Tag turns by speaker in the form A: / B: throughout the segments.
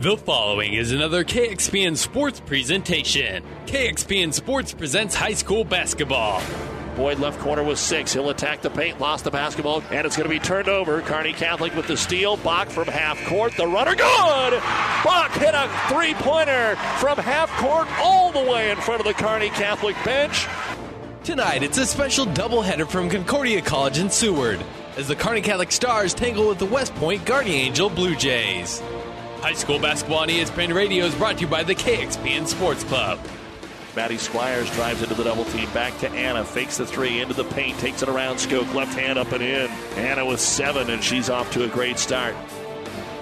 A: The following is another KXPN Sports presentation. KXPN Sports presents high school basketball.
B: Boyd left corner with six. He'll attack the paint, lost the basketball, and it's going to be turned over. Kearney Catholic with the steal. Bach from half court. The runner good. Bach hit a three pointer from half court all the way in front of the Kearney Catholic bench.
A: Tonight, it's a special doubleheader from Concordia College in Seward as the Kearney Catholic Stars tangle with the West Point Guardian Angel Blue Jays. High school basketball on ESPN Radio is brought to you by the KXPN Sports Club.
B: Maddie Squires drives into the double team. Back to Anna. Fakes the three into the paint. Takes it around Skoke. Left hand up and in. Anna with seven, and she's off to a great start.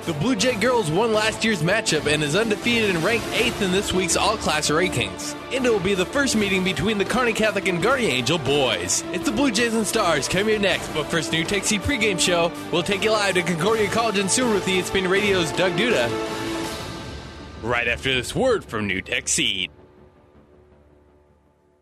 A: The Blue Jay girls won last year's matchup and is undefeated and ranked 8th in this week's All Class rankings. And it will be the first meeting between the Kearney Catholic and Guardian Angel boys. It's the Blue Jays and Stars coming here next, but first, NuTech Seed pregame show. We'll take you live to Concordia College in Seward with been Radio's Doug Duda. Right after this word from NuTech Seed.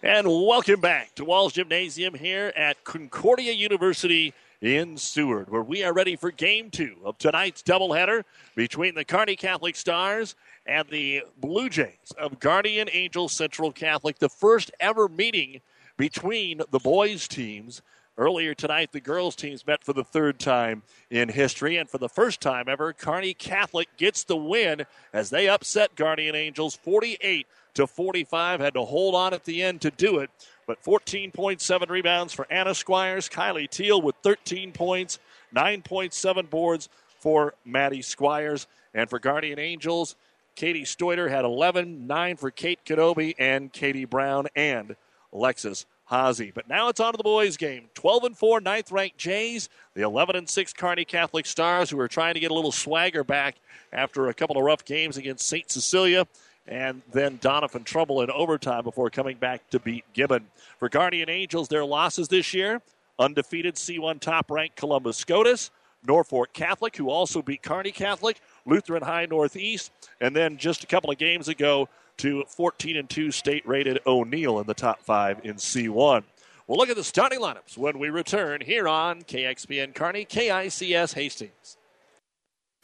B: And welcome back to Walls Gymnasium here at Concordia University in Seward, where we are ready for game two of tonight's doubleheader between the Kearney Catholic Stars and the Blue Jays of Guardian Angel Central Catholic, the first ever meeting between the boys' teams. Earlier tonight, the girls' teams met for the third time in history, and for the first time ever, Kearney Catholic gets the win as they upset Guardian Angels 48 to 45. Had to hold on at the end to do it. But 14.7 rebounds for Anna Squires. Kylie Teal with 13 points, 9.7 boards for Maddie Squires. And for Guardian Angels, Katie Stoiter had 11, 9 for Kate Kenobi and Katie Brown and Alexis Hazy. But now it's on to the boys' game. 12 and 4, ninth ranked Jays. The 11 and 6 Kearney Catholic Stars, who are trying to get a little swagger back after a couple of rough games against St. Cecilia and then Doniphan Trumbull in overtime before coming back to beat Gibbon. For Guardian Angels, their losses this year undefeated C1 top ranked Columbus Scotus, Norfolk Catholic, who also beat Kearney Catholic, Lutheran High Northeast, and then just a couple of games ago to 14 and 2 state rated O'Neill in the top five in C1. We'll look at the starting lineups when we return here on KXPN Kearney, KICS Hastings.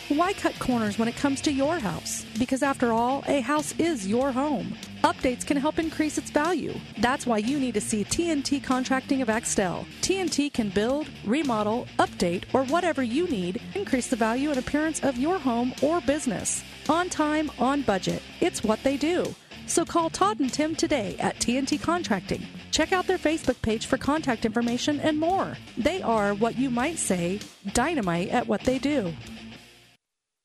C: Why cut corners when it comes to your house? Because after all, a house is your home. Updates can help increase its value. That's why you need to see TNT Contracting of Axtell. TNT can build, remodel, update, or whatever you need, increase the value and appearance of your home or business. On time, on budget. It's what they do. So call Todd and Tim today at TNT Contracting. Check out their Facebook page for contact information and more. They are what you might say dynamite at what they do.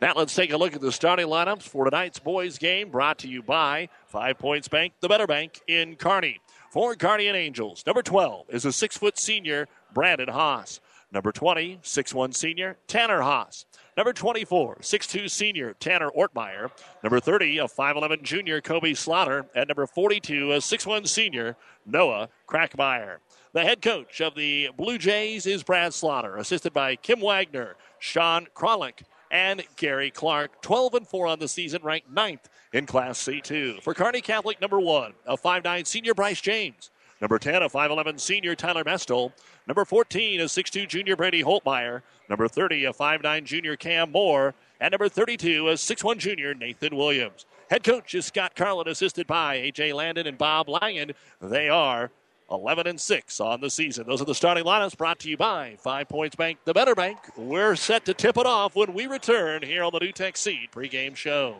B: Now let's take a look at the starting lineups for tonight's boys game brought to you by Five Points Bank, the better bank in Kearney. For Guardian Angels, number 12 is a six foot senior, Brandon Haas. Number 20, 6'1 senior, Tanner Haas. Number 24, 6'2 senior, Tanner Ortmeyer. Number 30, a 5'11 junior, Kobe Slaughter. And number 42, a 6'1 senior, Noah Crackmeyer. The head coach of the Blue Jays is Brad Slaughter, assisted by Kim Wagner, Sean Krolick, and Gary Clark. 12 and 4 on the season, ranked ninth in Class C2. For Kearney Catholic, number 1, a 5'9 senior Bryce James. Number 10, a 5'11 senior Tyler Mestel. Number 14, a 6'2 junior Brady Holtmeyer. Number 30, a 5'9 junior Cam Moore. And number 32, a 6'1 junior Nathan Williams. Head coach is Scott Carlin, assisted by A.J. Landon and Bob Langen. They are 11 and 6 on the season. Those are the starting lineups brought to you by Five Points Bank, the Better Bank. We're set to tip it off when we return here on the NuTech Seed pregame show.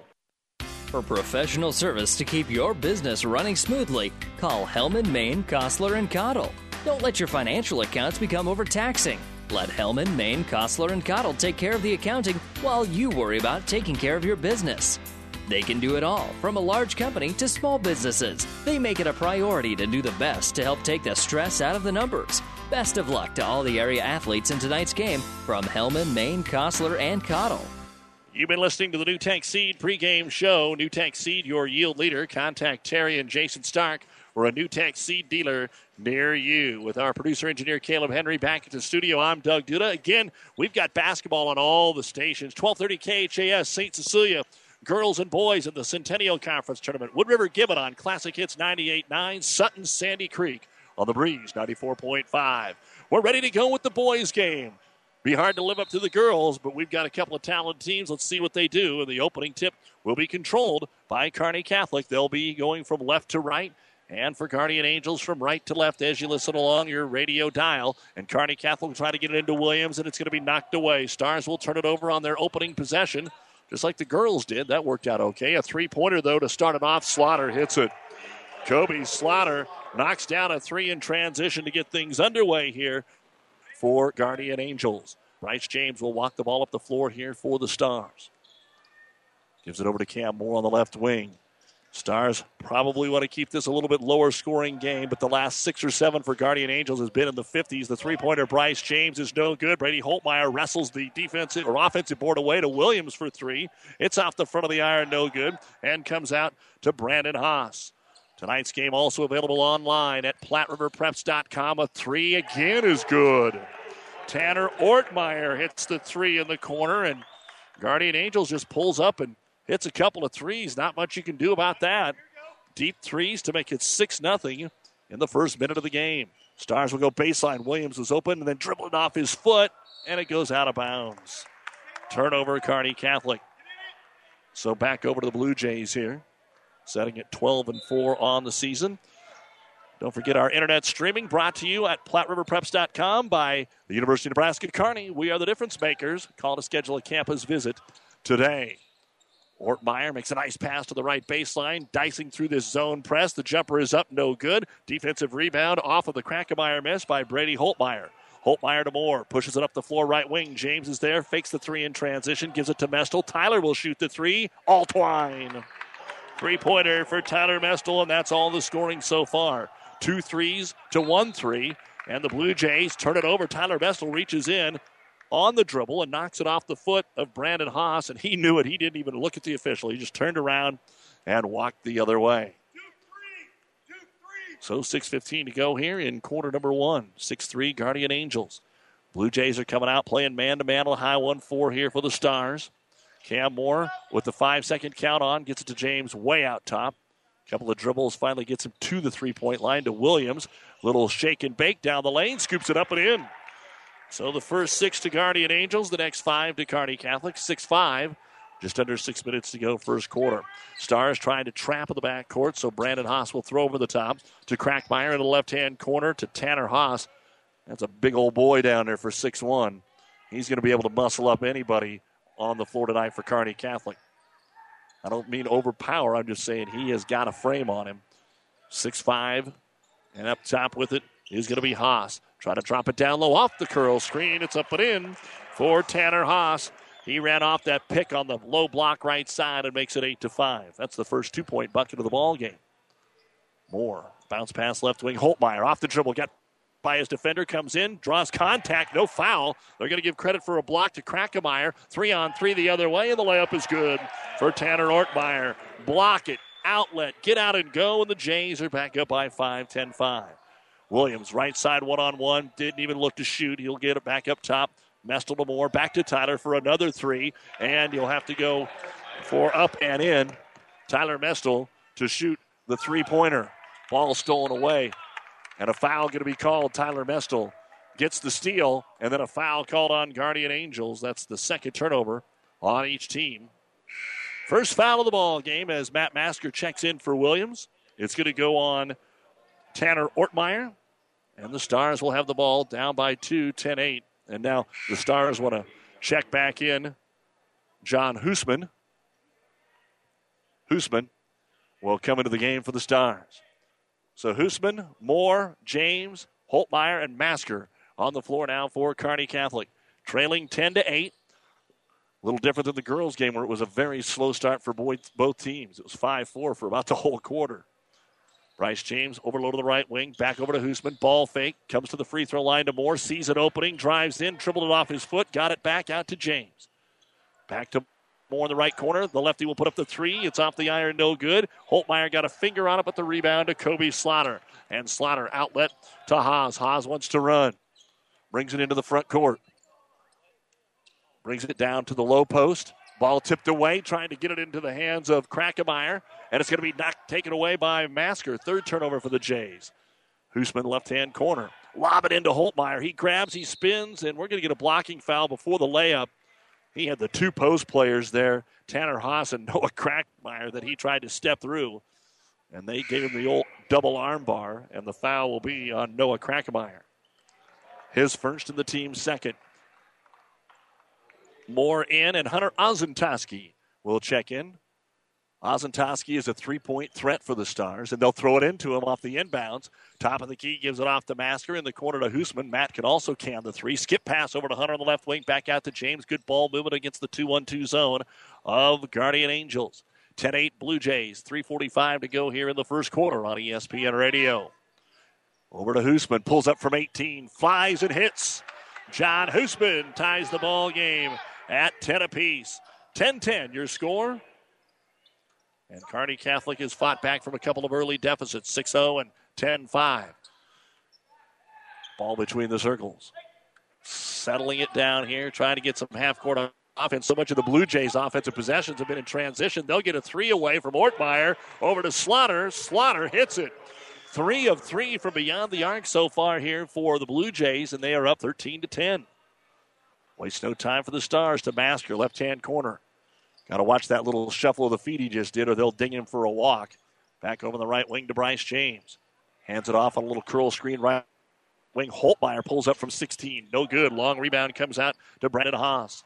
D: For professional service to keep your business running smoothly, call Hellman, Maine, Kostler, and Cottle. Don't let your financial accounts become overtaxing. Let Hellman, Maine, Kostler, and Cottle take care of the accounting while you worry about taking care of your business. They can do it all, from a large company to small businesses. They make it a priority to do the best to help take the stress out of the numbers. Best of luck to all the area athletes in tonight's game from Hellman, Maine, Kostler, and Cottle.
B: You've been listening to the NuTech Seed pregame show. NuTech Seed, your yield leader. Contact Terry and Jason Stark for a NuTech Seed dealer near you. With our producer engineer Caleb Henry back at the studio, I'm Doug Duda. Again, we've got basketball on all the stations. 1230 KHAS, St. Cecilia girls and boys in the Centennial Conference Tournament. Wood River Gibbon on Classic Hits 98.9, Sutton Sandy Creek on the Breeze 94.5. We're ready to go with the boys game. Be hard to live up to the girls, but we've got a couple of talented teams. Let's see what they do. And the opening tip will be controlled by Kearney Catholic. They'll be going from left to right. And for Guardian Angels from right to left as you listen along your radio dial. And Kearney Catholic will try to get it into Williams, and it's going to be knocked away. Stars will turn it over on their opening possession, just like the girls did. That worked out okay. A three pointer, though, to start it off. Slaughter hits it. Kobe Slaughter knocks down a three in transition to get things underway here for Guardian Angels. Bryce James will walk the ball up the floor here for the Stars. Gives it over to Cam Moore on the left wing. Stars probably want to keep this a little bit lower scoring game, but the last six or seven for Guardian Angels has been in the 50s. The three pointer Bryce James is no good. Brady Holtmeyer wrestles the defensive or offensive board away to Williams for three. It's off the front of the iron, no good, and comes out to Brandon Haas. Tonight's game also available online at PlatteRiverPreps.com. A three again is good. Tanner Ortmeyer hits the three in the corner, and Guardian Angels just pulls up and hits a couple of threes. Not much you can do about that. Deep threes to make it 6 0 in the first minute of the game. Stars will go baseline. Williams was open and then dribbling off his foot, and it goes out of bounds. Turnover, Kearney Catholic. So back over to the Blue Jays here setting at 12 and 4 on the season. Don't forget our internet streaming brought to you at PlatteRiverPreps.com by the University of Nebraska Kearney. We are the difference makers. Call to schedule a campus visit today. Ortmeyer makes a nice pass to the right baseline, dicing through this zone press. The jumper is up, no good. Defensive rebound off of the Krackemeyer miss by Brady Holtmeyer. Holtmeyer to Moore, pushes it up the floor, right wing. James is there, fakes the three in transition, gives it to Mestel. Tyler will shoot the three. All twine. Three pointer for Tyler Mestel, and that's all the scoring so far. Two threes to one three, and the Blue Jays turn it over. Tyler Mestel reaches in on the dribble and knocks it off the foot of Brandon Haas, and he knew it. He didn't even look at the official. He just turned around and walked the other way. So 6.15 to go here in quarter number one. 6 3 Guardian Angels. Blue Jays are coming out playing man to man on high 1 4 here for the Stars. Cam Moore with the five second count on gets it to James way out top. Couple of dribbles finally gets him to the three point line to Williams. Little shake and bake down the lane, scoops it up and in. So the first six to Guardian Angels, the next five to Kearney Catholic. 6 5. Just under six minutes to go, first quarter. Stars trying to trap in the back court, so Brandon Haas will throw over the top to Crackmeyer in the left hand corner to Tanner Haas. That's a big old boy down there for 6 1. He's going to be able to muscle up anybody on the floor tonight for Kearney Catholic. I don't mean overpower. I'm just saying he has got a frame on him. Six-five, and up top with it is going to be Haas. Try to drop it down low off the curl screen. It's up and in for Tanner Haas. He ran off that pick on the low block right side and makes it eight to five. That's the first two-point bucket of the ball game. Moore bounce pass left wing. Holtmeyer off the dribble, got by his defender, comes in, draws contact, no foul. They're going to give credit for a block to Krackemeyer. Three on three the other way, and the layup is good for Tanner Ortmeyer. Block it, outlet, get out and go, and the Jays are back up by 5, 10 5. Williams, right side one on one, didn't even look to shoot. He'll get it back up top. Mestel to Moore, back to Tyler for another three, and he'll have to go for up and in. Tyler Mestel to shoot the three pointer. Ball stolen away and a foul going to be called. Tyler Mestel gets the steal, and then a foul called on Guardian Angels. That's the second turnover on each team. First foul of the ball game as Matt Masker checks in for Williams. It's going to go on Tanner Ortmeyer. And the Stars will have the ball down by two, 10 8. And now the Stars want to check back in John Hoosman. Hoosman will come into the game for the Stars. So Hoosman, Moore, James, Holtmeyer, and Masker on the floor now for Kearney Catholic. Trailing 10 to 8. A little different than the girls' game where it was a very slow start for both, teams. It was 5 4 for about the whole quarter. Bryce James overload to the right wing, back over to Hoosman. Ball fake, comes to the free throw line to Moore, sees an opening, drives in, dribbled it off his foot, got it back out to James. Back to Moore in the right corner. The lefty will put up the three. It's off the iron, no good. Holtmeyer got a finger on it, but the rebound to Kobe Slaughter. And Slaughter outlet to Haas. Haas wants to run. Brings it into the front court. Brings it down to the low post. Ball tipped away, trying to get it into the hands of Krackemeyer, and it's going to be knocked, taken away by Masker. Third turnover for the Jays. Hoosman left hand corner. Lob it into Holtmeyer. He grabs, he spins, and we're going to get a blocking foul before the layup. He had the two post players there, Tanner Haas and Noah Krackemeyer, that he tried to step through. And they gave him the old double arm bar, and the foul will be on Noah Krackemeyer. His first and the team's second. Moore in, and Hunter Ozentowski will check in. Ozentowski is a three point threat for the Stars, and they'll throw it into him off the inbounds. Top of the key gives it off to Masker in the corner to Hoosman. Matt can also can the three. Skip pass over to Hunter on the left wing, back out to James. Good ball movement against the 2 1 2 zone of Guardian Angels. 10 8 Blue Jays. 3.45 to go here in the first quarter on ESPN Radio. Over to Hoosman, pulls up from 18, flies and hits. John Hoosman ties the ball game at 10 apiece. 10 10, your score. And Kearney Catholic has fought back from a couple of early deficits 6 0 and 10 5. Ball between the circles. Settling it down here, trying to get some half court offense. So much of the Blue Jays' offensive possessions have been in transition. They'll get a three away from Ortmeyer over to Slaughter. Slaughter hits it. Three of three from beyond the arc so far here for the Blue Jays, and they are up 13 to 10. Waste no time for the Stars to Masker, left hand corner. Got to watch that little shuffle of the feet he just did, or they'll ding him for a walk. Back over the right wing to Bryce James. Hands it off on a little curl screen right wing. Holtmeyer pulls up from 16. No good. Long rebound comes out to Brandon Haas.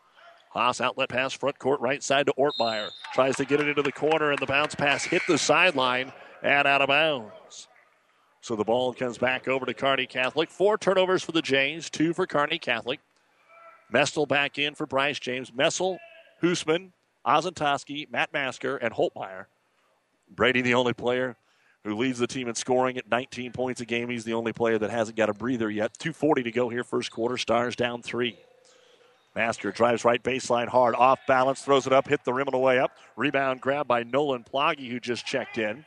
B: Haas outlet pass front court right side to Ortmeyer. Tries to get it into the corner, and the bounce pass hit the sideline and out of bounds. So the ball comes back over to Kearney Catholic. Four turnovers for the Jays, two for Kearney Catholic. Mestel back in for Bryce James. Mestel, Hoosman, Ozentowski, Matt Masker, and Holtmeyer. Brady, the only player who leads the team in scoring at 19 points a game. He's the only player that hasn't got a breather yet. 2.40 to go here, first quarter. Stars down three. Masker drives right baseline hard, off balance, throws it up, hit the rim the way up. Rebound grab by Nolan Ploggy, who just checked in.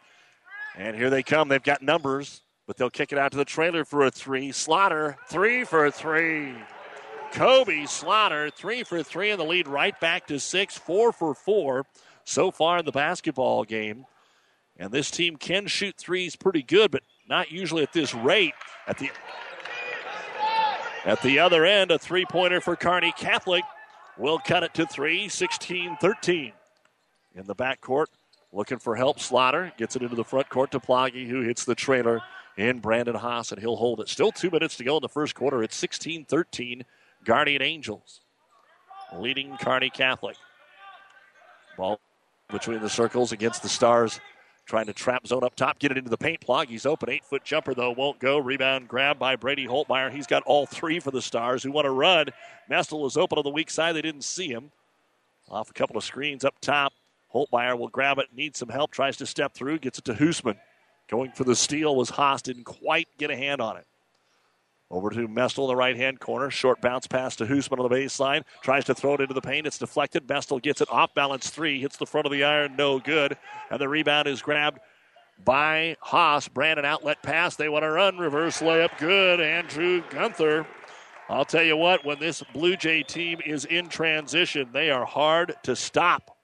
B: And here they come. They've got numbers, but they'll kick it out to the trailer for a three. Slaughter, three for three. Kobe Slaughter, three for three, in the lead right back to six, four for four so far in the basketball game. And this team can shoot threes pretty good, but not usually at this rate. At the at the other end, a three pointer for Kearney Catholic will cut it to three, 16 13. In the backcourt, looking for help. Slaughter gets it into the front court to Ploggy, who hits the trailer in Brandon Haas, and he'll hold it. Still two minutes to go in the first quarter. It's 16 13, Guardian Angels leading Kearney Catholic. Ball between the circles against the Stars Trying to trap zone up top, get it into the paint plug. He's open. Eight foot jumper, though, won't go. Rebound grab by Brady Holtmeyer. He's got all three for the Stars who want to run. Mestel was open on the weak side. They didn't see him. Off a couple of screens up top. Holtmeyer will grab it, needs some help, tries to step through, gets it to Hoosman. Going for the steal was Haas, didn't quite get a hand on it. Over to Mestel in the right hand corner. Short bounce pass to Hoosman on the baseline. Tries to throw it into the paint. It's deflected. Mestel gets it off balance three. Hits the front of the iron. No good. And the rebound is grabbed by Haas. Brandon outlet pass. They want to run. Reverse layup. Good. Andrew Gunther. I'll tell you what, when this Blue Jay team is in transition, they are hard to stop.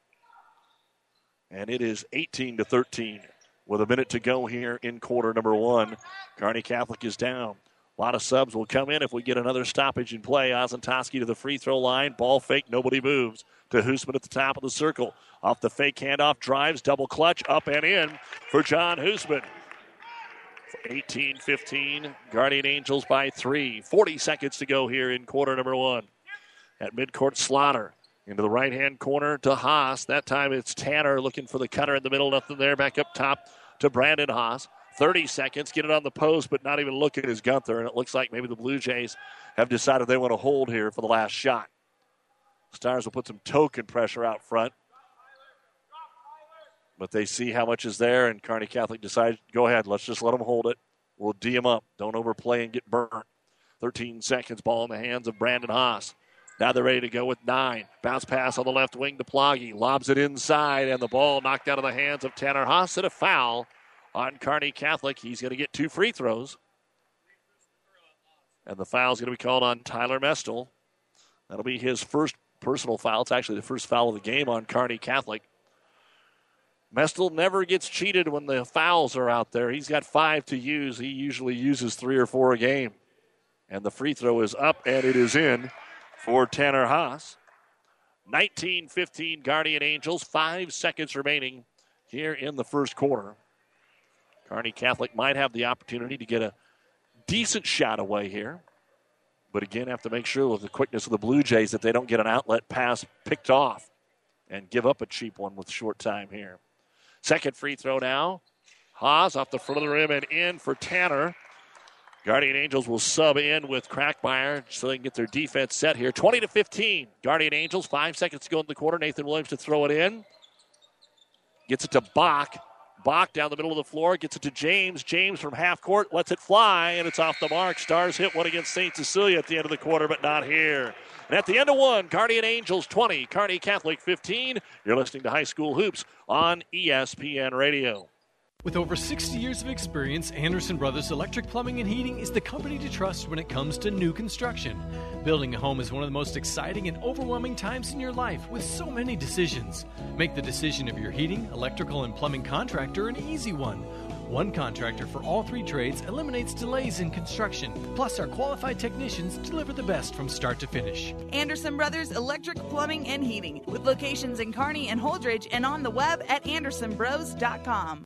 B: And it is 18 to 13 with a minute to go here in quarter number one. Kearney Catholic is down. A lot of subs will come in if we get another stoppage in play. Ozentowski to the free throw line. Ball fake. Nobody moves. To Hoosman at the top of the circle. Off the fake handoff. Drives. Double clutch. Up and in for John Hoosman. 18 15. Guardian Angels by three. 40 seconds to go here in quarter number one. At midcourt, Slaughter into the right hand corner to Haas. That time it's Tanner looking for the cutter in the middle. Nothing there. Back up top to Brandon Haas. 30 seconds, get it on the post, but not even look at his Gunther. And it looks like maybe the Blue Jays have decided they want to hold here for the last shot. Stars will put some token pressure out front. But they see how much is there, and Kearney Catholic decides, go ahead, let's just let them hold it. We'll D them up. Don't overplay and get burnt. 13 seconds, ball in the hands of Brandon Haas. Now they're ready to go with nine. Bounce pass on the left wing to Ploggy. Lobs it inside, and the ball knocked out of the hands of Tanner Haas. at a foul on Kearney Catholic. He's going to get two free throws. And the foul is going to be called on Tyler Mestel. That'll be his first personal foul. It's actually the first foul of the game on Kearney Catholic. Mestel never gets cheated when the fouls are out there. He's got five to use. He usually uses three or four a game. And the free throw is up and it is in for Tanner Haas. 19 15 Guardian Angels, five seconds remaining here in the first quarter. Kearney Catholic might have the opportunity to get a decent shot away here. But again, have to make sure with the quickness of the Blue Jays that they don't get an outlet pass picked off and give up a cheap one with short time here. Second free throw now. Haas off the front of the rim and in for Tanner. Guardian Angels will sub in with Crackmeyer so they can get their defense set here. 20 to 15. Guardian Angels, five seconds to go in the quarter. Nathan Williams to throw it in. Gets it to Bach. Bach down the middle of the floor, gets it to James. James from half court lets it fly, and it's off the mark. Stars hit one against St. Cecilia at the end of the quarter, but not here. And at the end of one, Guardian Angels 20, Kearney Catholic 15. You're listening to High School Hoops on ESPN Radio.
E: With over 60 years of experience, Anderson Brothers Electric Plumbing and Heating is the company to trust when it comes to new construction. Building a home is one of the most exciting and overwhelming times in your life with so many decisions. Make the decision of your heating, electrical, and plumbing contractor an easy one. One contractor for all three trades eliminates delays in construction. Plus, our qualified technicians deliver the best from start to finish.
F: Anderson Brothers Electric Plumbing and Heating, with locations in Kearney and Holdrege and on the web at andersonbros.com.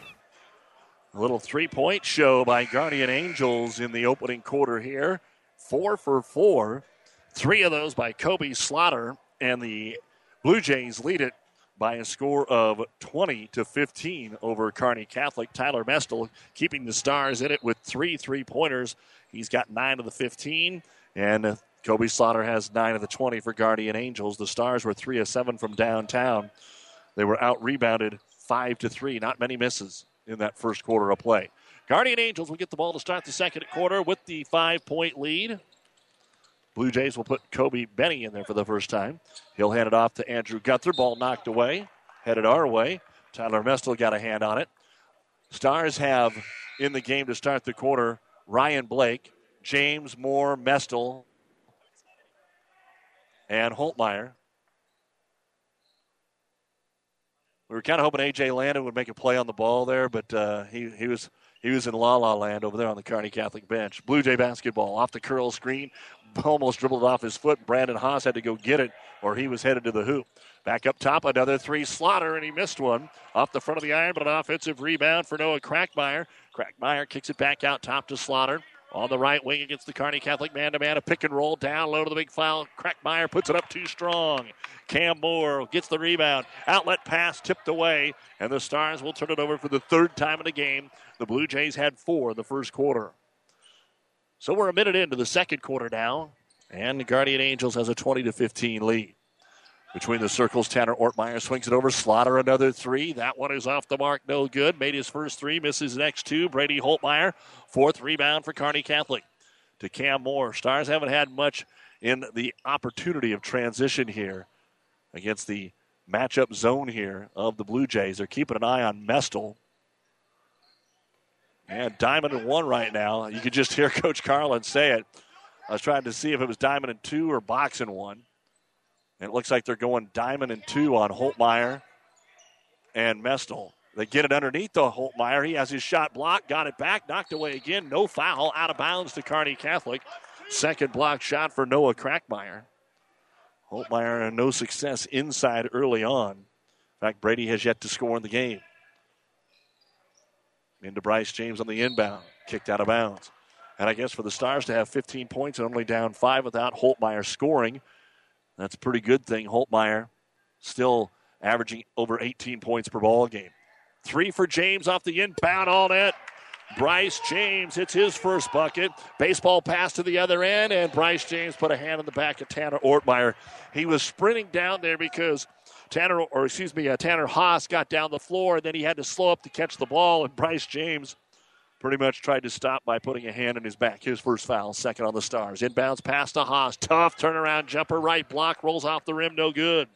B: A little three point show by Guardian Angels in the opening quarter here. Four for four. Three of those by Kobe Slaughter, and the Blue Jays lead it by a score of 20 to 15 over Kearney Catholic. Tyler Mestel keeping the Stars in it with three three pointers. He's got nine of the 15, and Kobe Slaughter has nine of the 20 for Guardian Angels. The Stars were three of seven from downtown. They were out rebounded five to three. Not many misses in that first quarter of play. Guardian Angels will get the ball to start the second quarter with the five point lead. Blue Jays will put Kobe Benny in there for the first time. He'll hand it off to Andrew Gunther. Ball knocked away, headed our way. Tyler Mestel got a hand on it. Stars have in the game to start the quarter Ryan Blake, James Moore, Mestel, and Holtmeyer. We were kind of hoping AJ Landon would make a play on the ball there, but uh, he he was he was in la la land over there on the Kearney Catholic bench. Blue Jay basketball off the curl screen, almost dribbled off his foot. Brandon Haas had to go get it, or he was headed to the hoop. Back up top, another three slaughter, and he missed one off the front of the iron, but an offensive rebound for Noah Crackmeyer. Crackmeyer kicks it back out top to Slaughter. On the right wing against the Kearney Catholic man to man, a pick and roll down low to the big foul. Crackmeyer puts it up too strong. Cam Moore gets the rebound. Outlet pass tipped away, and the Stars will turn it over for the third time in the game. The Blue Jays had four in the first quarter. So we're a minute into the second quarter now, and the Guardian Angels has a 20 to 15 lead. Between the circles, Tanner Ortmeyer swings it over. Slaughter another three. That one is off the mark, no good. Made his first three, misses next two. Brady Holtmeyer, fourth rebound for Kearney Catholic. To Cam Moore. Stars haven't had much in the opportunity of transition here against the matchup zone here of the Blue Jays. They're keeping an eye on Mestel. And diamond and one right now. You could just hear Coach Carlin say it. I was trying to see if it was diamond and two or box and one. And it looks like they're going diamond and two on Holtmeyer and Mestel. They get it underneath the Holtmeyer. He has his shot blocked, got it back, knocked away again. No foul, out of bounds to Kearney Catholic. Second block shot for Noah Crackmeyer. Holtmeyer uh, no success inside early on. In fact, Brady has yet to score in the game. Into Bryce James on the inbound, kicked out of bounds. And I guess for the Stars to have 15 points and only down five without Holtmeyer scoring, that's a pretty good thing. Holtmeyer still averaging over 18 points per ball game. Three for James off the inbound all net. Bryce James hits his first bucket. Baseball pass to the other end, and Bryce James put a hand in the back of Tanner Ortmeyer. He was sprinting down there because Tanner, or excuse me, uh, Tanner Haas got down the floor, and then he had to slow up to catch the ball, and Bryce James pretty much tried to stop by putting a hand in his back. His first foul, second on the Stars. Inbounds pass to Haas. Tough turnaround jumper, right block, rolls off the rim, no good.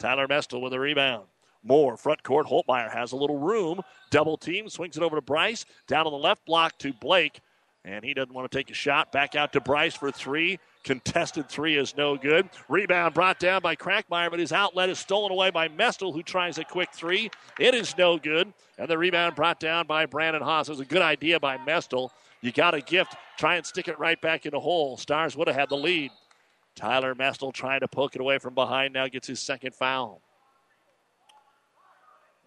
B: Tyler Mestel with a rebound. Moore, front court. Holtmeyer has a little room. Double team, swings it over to Bryce. Down on the left block to Blake. And he doesn't want to take a shot. Back out to Bryce for three. Contested three is no good. Rebound brought down by Crackmeyer, but his outlet is stolen away by Mestel, who tries a quick three. It is no good. And the rebound brought down by Brandon Haas. It was a good idea by Mestel. You got a gift. Try and stick it right back in the hole. Stars would have had the lead. Tyler Mestel trying to poke it away from behind now gets his second foul.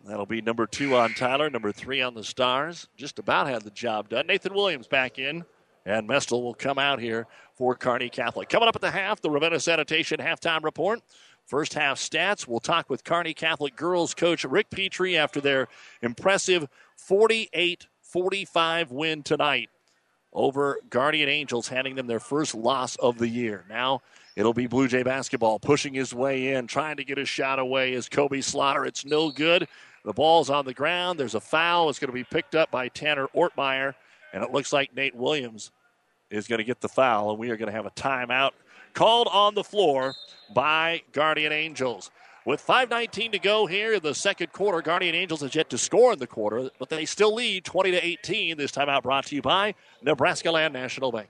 B: That'll be number two on Tyler, number three on the Stars. Just about had the job done. Nathan Williams back in, and Mestel will come out here for Kearney Catholic. Coming up at the half, the Ravenna Sanitation halftime report. First half stats. We'll talk with Kearney Catholic girls coach Rick Petrie after their impressive 48 45 win tonight over Guardian Angels, handing them their first loss of the year. Now it'll be Blue Jay basketball pushing his way in, trying to get a shot away as Kobe Slaughter. It's no good. The ball's on the ground. There's a foul. It's going to be picked up by Tanner Ortmeyer, and it looks like Nate Williams is going to get the foul, and we are going to have a timeout called on the floor by Guardian Angels. With 5:19 to go here in the second quarter, Guardian Angels has yet to score in the quarter, but they still lead 20 to 18. This timeout brought to you by Nebraska Land National Bank.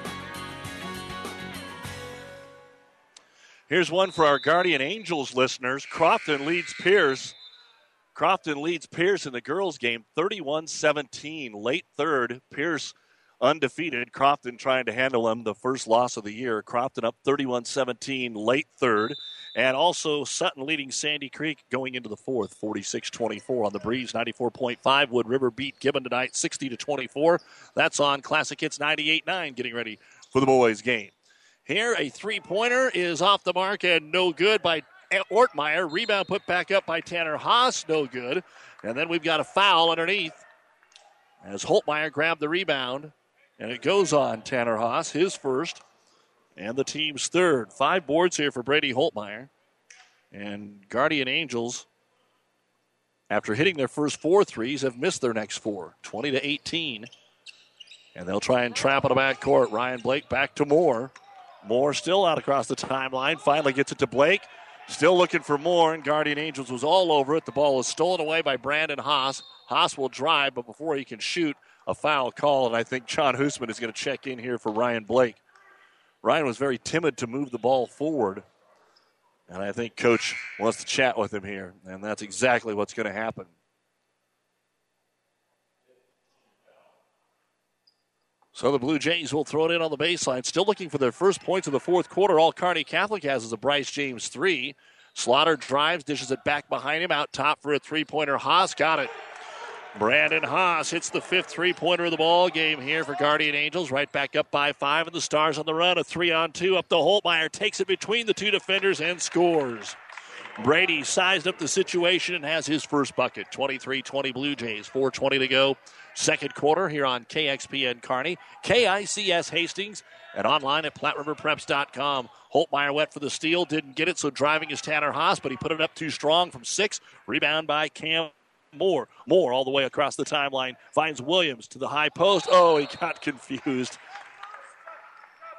B: Here's one for our Guardian Angels listeners. Crofton leads Pierce. Crofton leads Pierce in the girls' game 31 17. Late third, Pierce undefeated. Crofton trying to handle them the first loss of the year. Crofton up 31 17, late third. And also Sutton leading Sandy Creek going into the fourth, 46 24 on the breeze, 94.5. Wood River beat Gibbon tonight, 60 24. That's on Classic Hits 98 9, getting ready for the boys' game. Here, a three pointer is off the mark and no good by Ortmeyer. Rebound put back up by Tanner Haas, no good. And then we've got a foul underneath as Holtmeyer grabbed the rebound. And it goes on Tanner Haas, his first, and the team's third. Five boards here for Brady Holtmeyer. And Guardian Angels, after hitting their first four threes, have missed their next four, 20 to 18. And they'll try and trap on the back court. Ryan Blake back to Moore. Moore still out across the timeline. Finally gets it to Blake. Still looking for more, and Guardian Angels was all over it. The ball is stolen away by Brandon Haas. Haas will drive, but before he can shoot, a foul call, and I think John Hoosman is going to check in here for Ryan Blake. Ryan was very timid to move the ball forward, and I think Coach wants to chat with him here, and that's exactly what's going to happen. So the Blue Jays will throw it in on the baseline. Still looking for their first points of the fourth quarter. All Kearney Catholic has is a Bryce James three. Slaughter drives, dishes it back behind him. Out top for a three pointer. Haas got it. Brandon Haas hits the fifth three pointer of the ball game here for Guardian Angels. Right back up by five, and the Stars on the run. A three on two up the Holtmeyer. Takes it between the two defenders and scores. Brady sized up the situation and has his first bucket. 23 20 Blue Jays. 4.20 to go. Second quarter here on KXPN Kearney, KICS Hastings, and online at PlatteRiverPreps.com. Holtmeyer went for the steal, didn't get it, so driving is Tanner Haas, but he put it up too strong from six. Rebound by Cam Moore. Moore all the way across the timeline. Finds Williams to the high post. Oh, he got confused.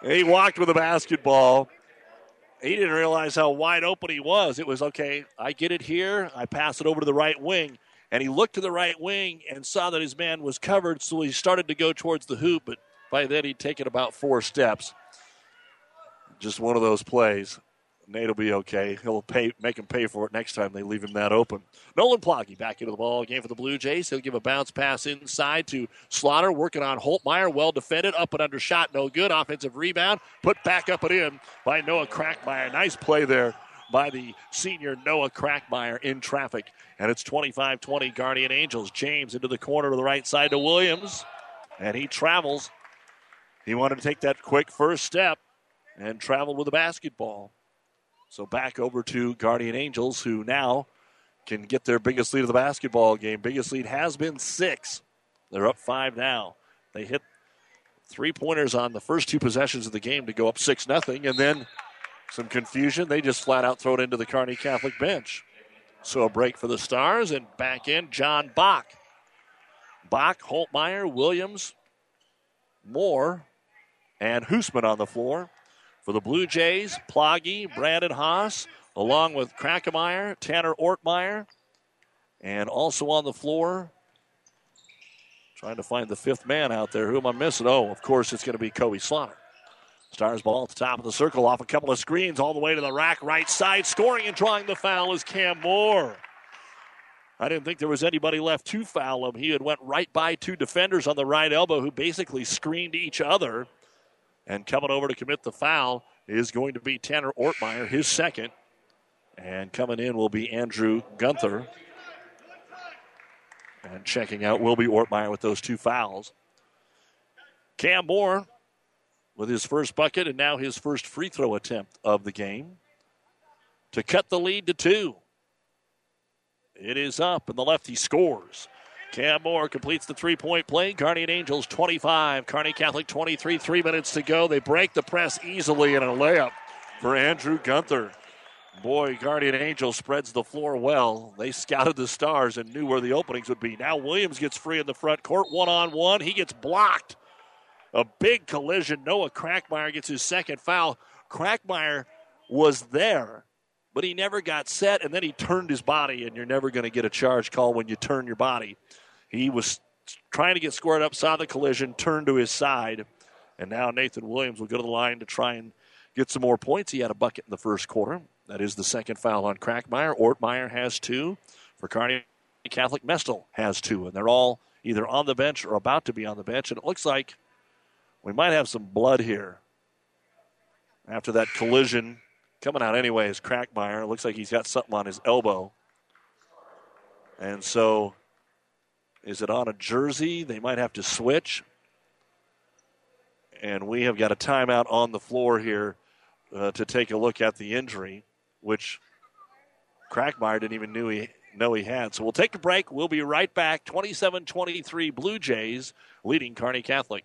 B: He walked with the basketball. He didn't realize how wide open he was. It was okay, I get it here. I pass it over to the right wing. And he looked to the right wing and saw that his man was covered, so he started to go towards the hoop, but by then he'd taken about four steps. Just one of those plays. Nate will be okay. He'll pay, make him pay for it next time they leave him that open. Nolan Ploggy back into the ball game for the Blue Jays. He'll give a bounce pass inside to Slaughter, working on Holtmeyer. Well defended, up and under shot, no good. Offensive rebound, put back up and in by Noah Crackmeyer. Nice play there by the senior Noah Crackmeyer in traffic. And it's 25 20 Guardian Angels. James into the corner to the right side to Williams. And he travels. He wanted to take that quick first step and traveled with the basketball. So back over to Guardian Angels, who now can get their biggest lead of the basketball game. Biggest lead has been six. They're up five now. They hit three pointers on the first two possessions of the game to go up six nothing, and then some confusion. They just flat out throw it into the Kearney Catholic bench. So a break for the Stars and back in John Bach. Bach, Holtmeyer, Williams, Moore, and Hoosman on the floor. For the Blue Jays, Ploggy, Brandon Haas, along with Krackemeyer, Tanner Ortmeyer, and also on the floor, trying to find the fifth man out there. Who am I missing? Oh, of course, it's going to be Kobe Slaughter. Stars ball at the top of the circle off a couple of screens all the way to the rack right side. Scoring and drawing the foul is Cam Moore. I didn't think there was anybody left to foul him. He had went right by two defenders on the right elbow who basically screened each other. And coming over to commit the foul is going to be Tanner Ortmeyer, his second. And coming in will be Andrew Gunther. And checking out will be Ortmeyer with those two fouls. Cam Moore with his first bucket and now his first free throw attempt of the game to cut the lead to two. It is up, and the lefty scores. Cam Moore completes the three point play. Guardian Angels 25, Kearney Catholic 23, three minutes to go. They break the press easily in a layup for Andrew Gunther. Boy, Guardian Angels spreads the floor well. They scouted the stars and knew where the openings would be. Now Williams gets free in the front court, one on one. He gets blocked. A big collision. Noah Crackmeyer gets his second foul. Crackmeyer was there, but he never got set, and then he turned his body, and you're never going to get a charge call when you turn your body. He was trying to get squared up, saw the collision, turned to his side, and now Nathan Williams will go to the line to try and get some more points. He had a bucket in the first quarter. That is the second foul on Crackmeyer. Ortmeyer has two. For Kearney Catholic, Mestel has two, and they're all either on the bench or about to be on the bench. And it looks like we might have some blood here after that collision. Coming out anyway is Crackmeyer. It looks like he's got something on his elbow. And so is it on a jersey? They might have to switch. And we have got a timeout on the floor here uh, to take a look at the injury, which Crackmeyer didn't even knew he, know he had. So we'll take a break. We'll be right back. 27 23 Blue Jays leading Kearney Catholic.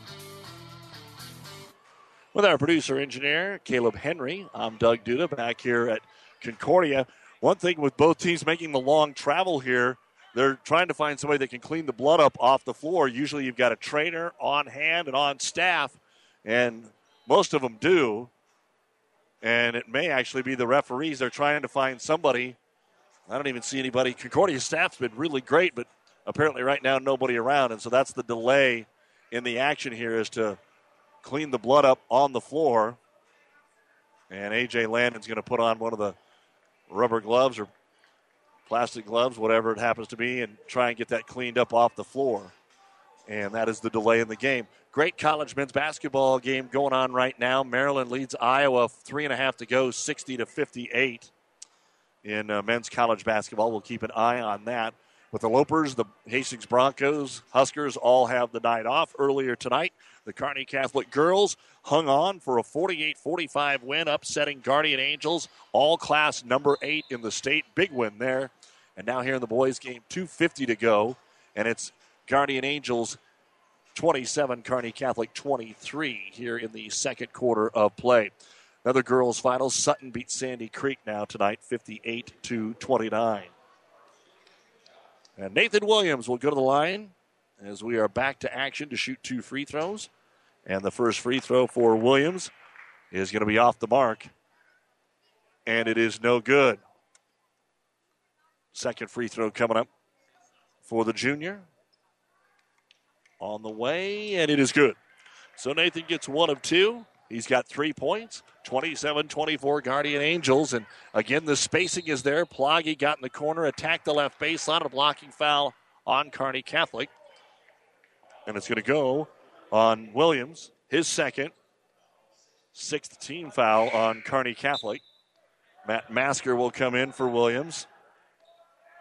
B: With our producer engineer, Caleb Henry, I'm Doug Duda back here at Concordia. One thing with both teams making the long travel here, they're trying to find somebody that can clean the blood up off the floor. Usually you've got a trainer on hand and on staff, and most of them do. And it may actually be the referees. They're trying to find somebody. I don't even see anybody. Concordia's staff's been really great, but apparently right now nobody around. And so that's the delay in the action here is to clean the blood up on the floor. And A.J. Landon's going to put on one of the rubber gloves or plastic gloves, whatever it happens to be, and try and get that cleaned up off the floor. And that is the delay in the game. Great college men's basketball game going on right now. Maryland leads Iowa three and a half to go, 60 to 58 in uh, men's college basketball. We'll keep an eye on that. With the Lopers, the Hastings Broncos, Huskers all have the night off earlier tonight. The Kearney Catholic girls hung on for a 48 45 win, upsetting Guardian Angels, all class number eight in the state. Big win there. And now here in the boys' game, 2.50 to go. And it's Guardian Angels 27, Kearney Catholic 23 here in the second quarter of play. Another girls' final. Sutton beat Sandy Creek now tonight, 58 to 29. And Nathan Williams will go to the line as we are back to action to shoot two free throws. And the first free throw for Williams is going to be off the mark. And it is no good. Second free throw coming up for the junior. On the way, and it is good. So Nathan gets one of two. He's got three points, 27 24 Guardian Angels. And again, the spacing is there. Plaggy got in the corner, attacked the left baseline, a blocking foul on Kearney Catholic. And it's going to go on Williams, his second. Sixth team foul on Kearney Catholic. Matt Masker will come in for Williams.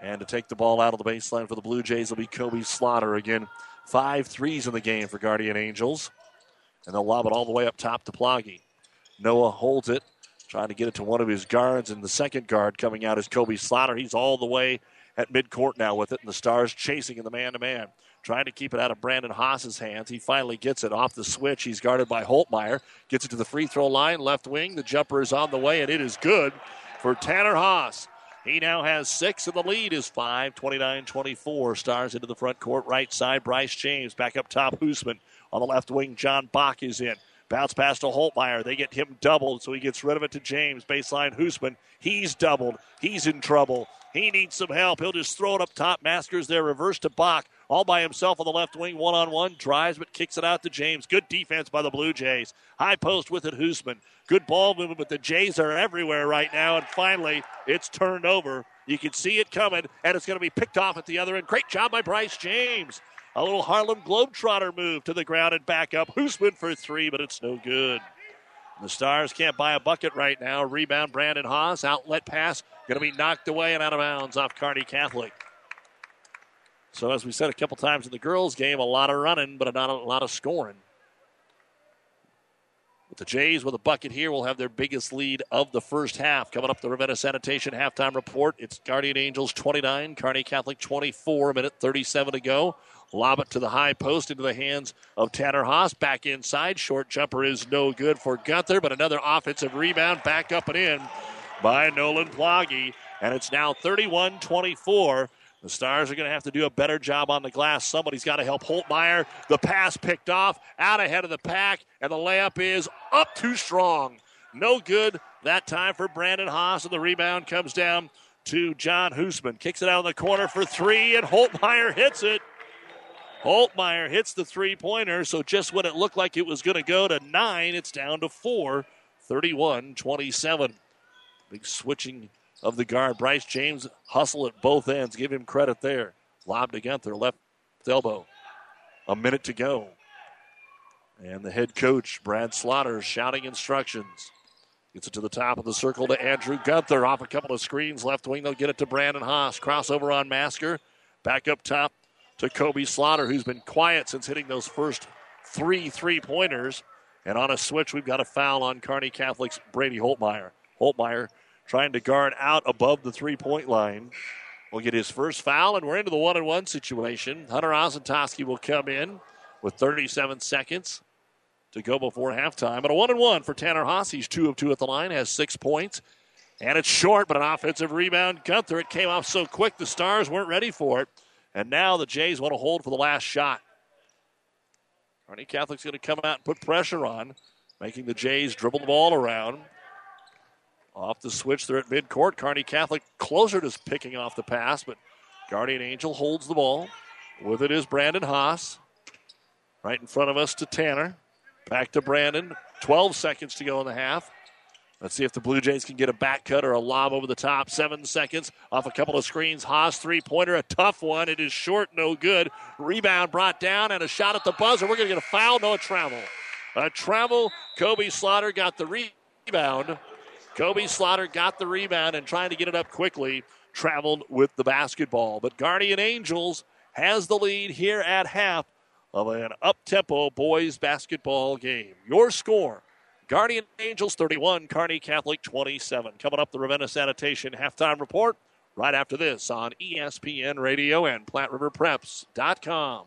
B: And to take the ball out of the baseline for the Blue Jays will be Kobe Slaughter again. Five threes in the game for Guardian Angels. And they'll lob it all the way up top to Plaggy. Noah holds it, trying to get it to one of his guards, and the second guard coming out is Kobe Slaughter. He's all the way at midcourt now with it, and the Stars chasing in the man to man. Trying to keep it out of Brandon Haas's hands. He finally gets it off the switch. He's guarded by Holtmeyer. Gets it to the free throw line, left wing. The jumper is on the way, and it is good for Tanner Haas. He now has six, and the lead is 5, 29 24. Stars into the front court, right side. Bryce James back up top. Hoosman on the left wing. John Bach is in. Bounce pass to Holtmeyer. They get him doubled, so he gets rid of it to James. Baseline Hoosman. He's doubled. He's in trouble. He needs some help. He'll just throw it up top. Maskers there. Reverse to Bach. All by himself on the left wing, one on one. Drives, but kicks it out to James. Good defense by the Blue Jays. High post with it, Hoosman. Good ball movement, but the Jays are everywhere right now. And finally, it's turned over. You can see it coming, and it's going to be picked off at the other end. Great job by Bryce James. A little Harlem Globetrotter move to the ground and back up. Hoosman for three, but it's no good. The Stars can't buy a bucket right now. Rebound, Brandon Haas. Outlet pass. Going to be knocked away and out of bounds off Kearney Catholic. So, as we said a couple times in the girls' game, a lot of running, but not a lot of scoring. With the Jays with a bucket here, will have their biggest lead of the first half. Coming up the Ravenna Sanitation halftime report. It's Guardian Angels 29, Kearney Catholic 24, a minute 37 to go. Lob it to the high post into the hands of Tanner Haas. Back inside. Short jumper is no good for Gunther, but another offensive rebound back up and in by Nolan Plaggy. And it's now 31 24. The Stars are going to have to do a better job on the glass. Somebody's got to help Holtmeyer. The pass picked off, out ahead of the pack, and the layup is up too strong. No good that time for Brandon Haas, and the rebound comes down to John Hoosman. Kicks it out in the corner for three, and Holtmeyer hits it. Holtmeyer hits the three pointer, so just when it looked like it was going to go to nine, it's down to four. 31 27. Big switching of the guard. Bryce James hustle at both ends. Give him credit there. Lob to Gunther, left elbow. A minute to go. And the head coach, Brad Slaughter, shouting instructions. Gets it to the top of the circle to Andrew Gunther. Off a couple of screens. Left wing, they'll get it to Brandon Haas. Crossover on Masker. Back up top to Kobe Slaughter, who's been quiet since hitting those first three three pointers. And on a switch, we've got a foul on Kearney Catholic's Brady Holtmeyer. Holtmeyer trying to guard out above the three point line. Will get his first foul, and we're into the one and one situation. Hunter Ozentowski will come in with 37 seconds to go before halftime. And a one and one for Tanner Haas. He's two of two at the line, has six points. And it's short, but an offensive rebound. Gunther, it came off so quick the Stars weren't ready for it. And now the Jays want to hold for the last shot. Kearney Catholic's going to come out and put pressure on, making the Jays dribble the ball around. Off the switch, they're at midcourt. Kearney Catholic closer to picking off the pass, but Guardian Angel holds the ball. With it is Brandon Haas. Right in front of us to Tanner. Back to Brandon. 12 seconds to go in the half. Let's see if the Blue Jays can get a back cut or a lob over the top. Seven seconds off a couple of screens. Haas three pointer, a tough one. It is short, no good. Rebound brought down and a shot at the buzzer. We're going to get a foul, no a travel. A travel. Kobe Slaughter got the rebound. Kobe Slaughter got the rebound and trying to get it up quickly, traveled with the basketball. But Guardian Angels has the lead here at half of an up tempo boys basketball game. Your score Guardian Angels 31, Kearney Catholic 27. Coming up, the Ravenna Sanitation halftime report right after this on ESPN Radio and PlatteRiverPreps.com.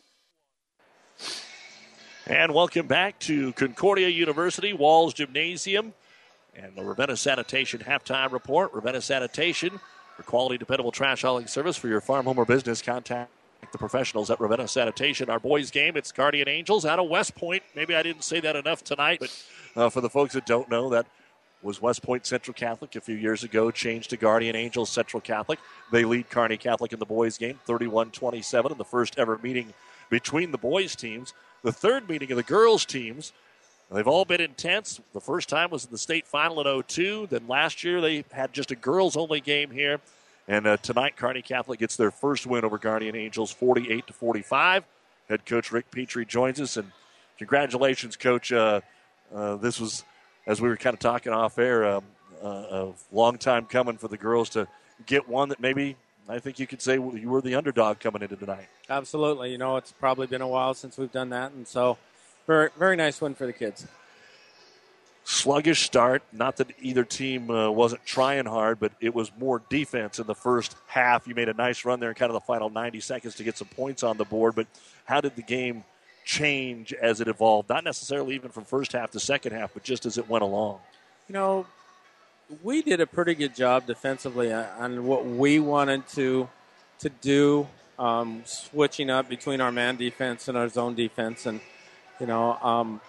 B: And welcome back to Concordia University Walls Gymnasium and the Ravenna Sanitation halftime report. Ravenna Sanitation for quality, dependable trash hauling service for your farm, home, or business. Contact the professionals at Ravenna Sanitation. Our boys' game, it's Guardian Angels out of West Point. Maybe I didn't say that enough tonight, but uh, for the folks that don't know, that was West Point Central Catholic a few years ago, changed to Guardian Angels Central Catholic. They lead Kearney Catholic in the boys' game 31 27 in the first ever meeting between the boys' teams. The third meeting of the girls' teams. They've all been intense. The first time was in the state final in 02. Then last year they had just a girls only game here. And uh, tonight, Kearney Catholic gets their first win over Guardian Angels 48 to 45. Head coach Rick Petrie joins us. And congratulations, coach. Uh, uh, this was, as we were kind of talking off air, um, uh, a long time coming for the girls to get one that maybe I think you could say you were the underdog coming into tonight.
G: Absolutely. You know, it's probably been a while since we've done that, and so very, very nice win for the kids.
B: Sluggish start. Not that either team uh, wasn't trying hard, but it was more defense in the first half. You made a nice run there in kind of the final 90 seconds to get some points on the board, but how did the game change as it evolved? Not necessarily even from first half to second half, but just as it went along.
G: You know, we did a pretty good job defensively on what we wanted to to do, um, switching up between our man defense and our zone defense, and you know, um,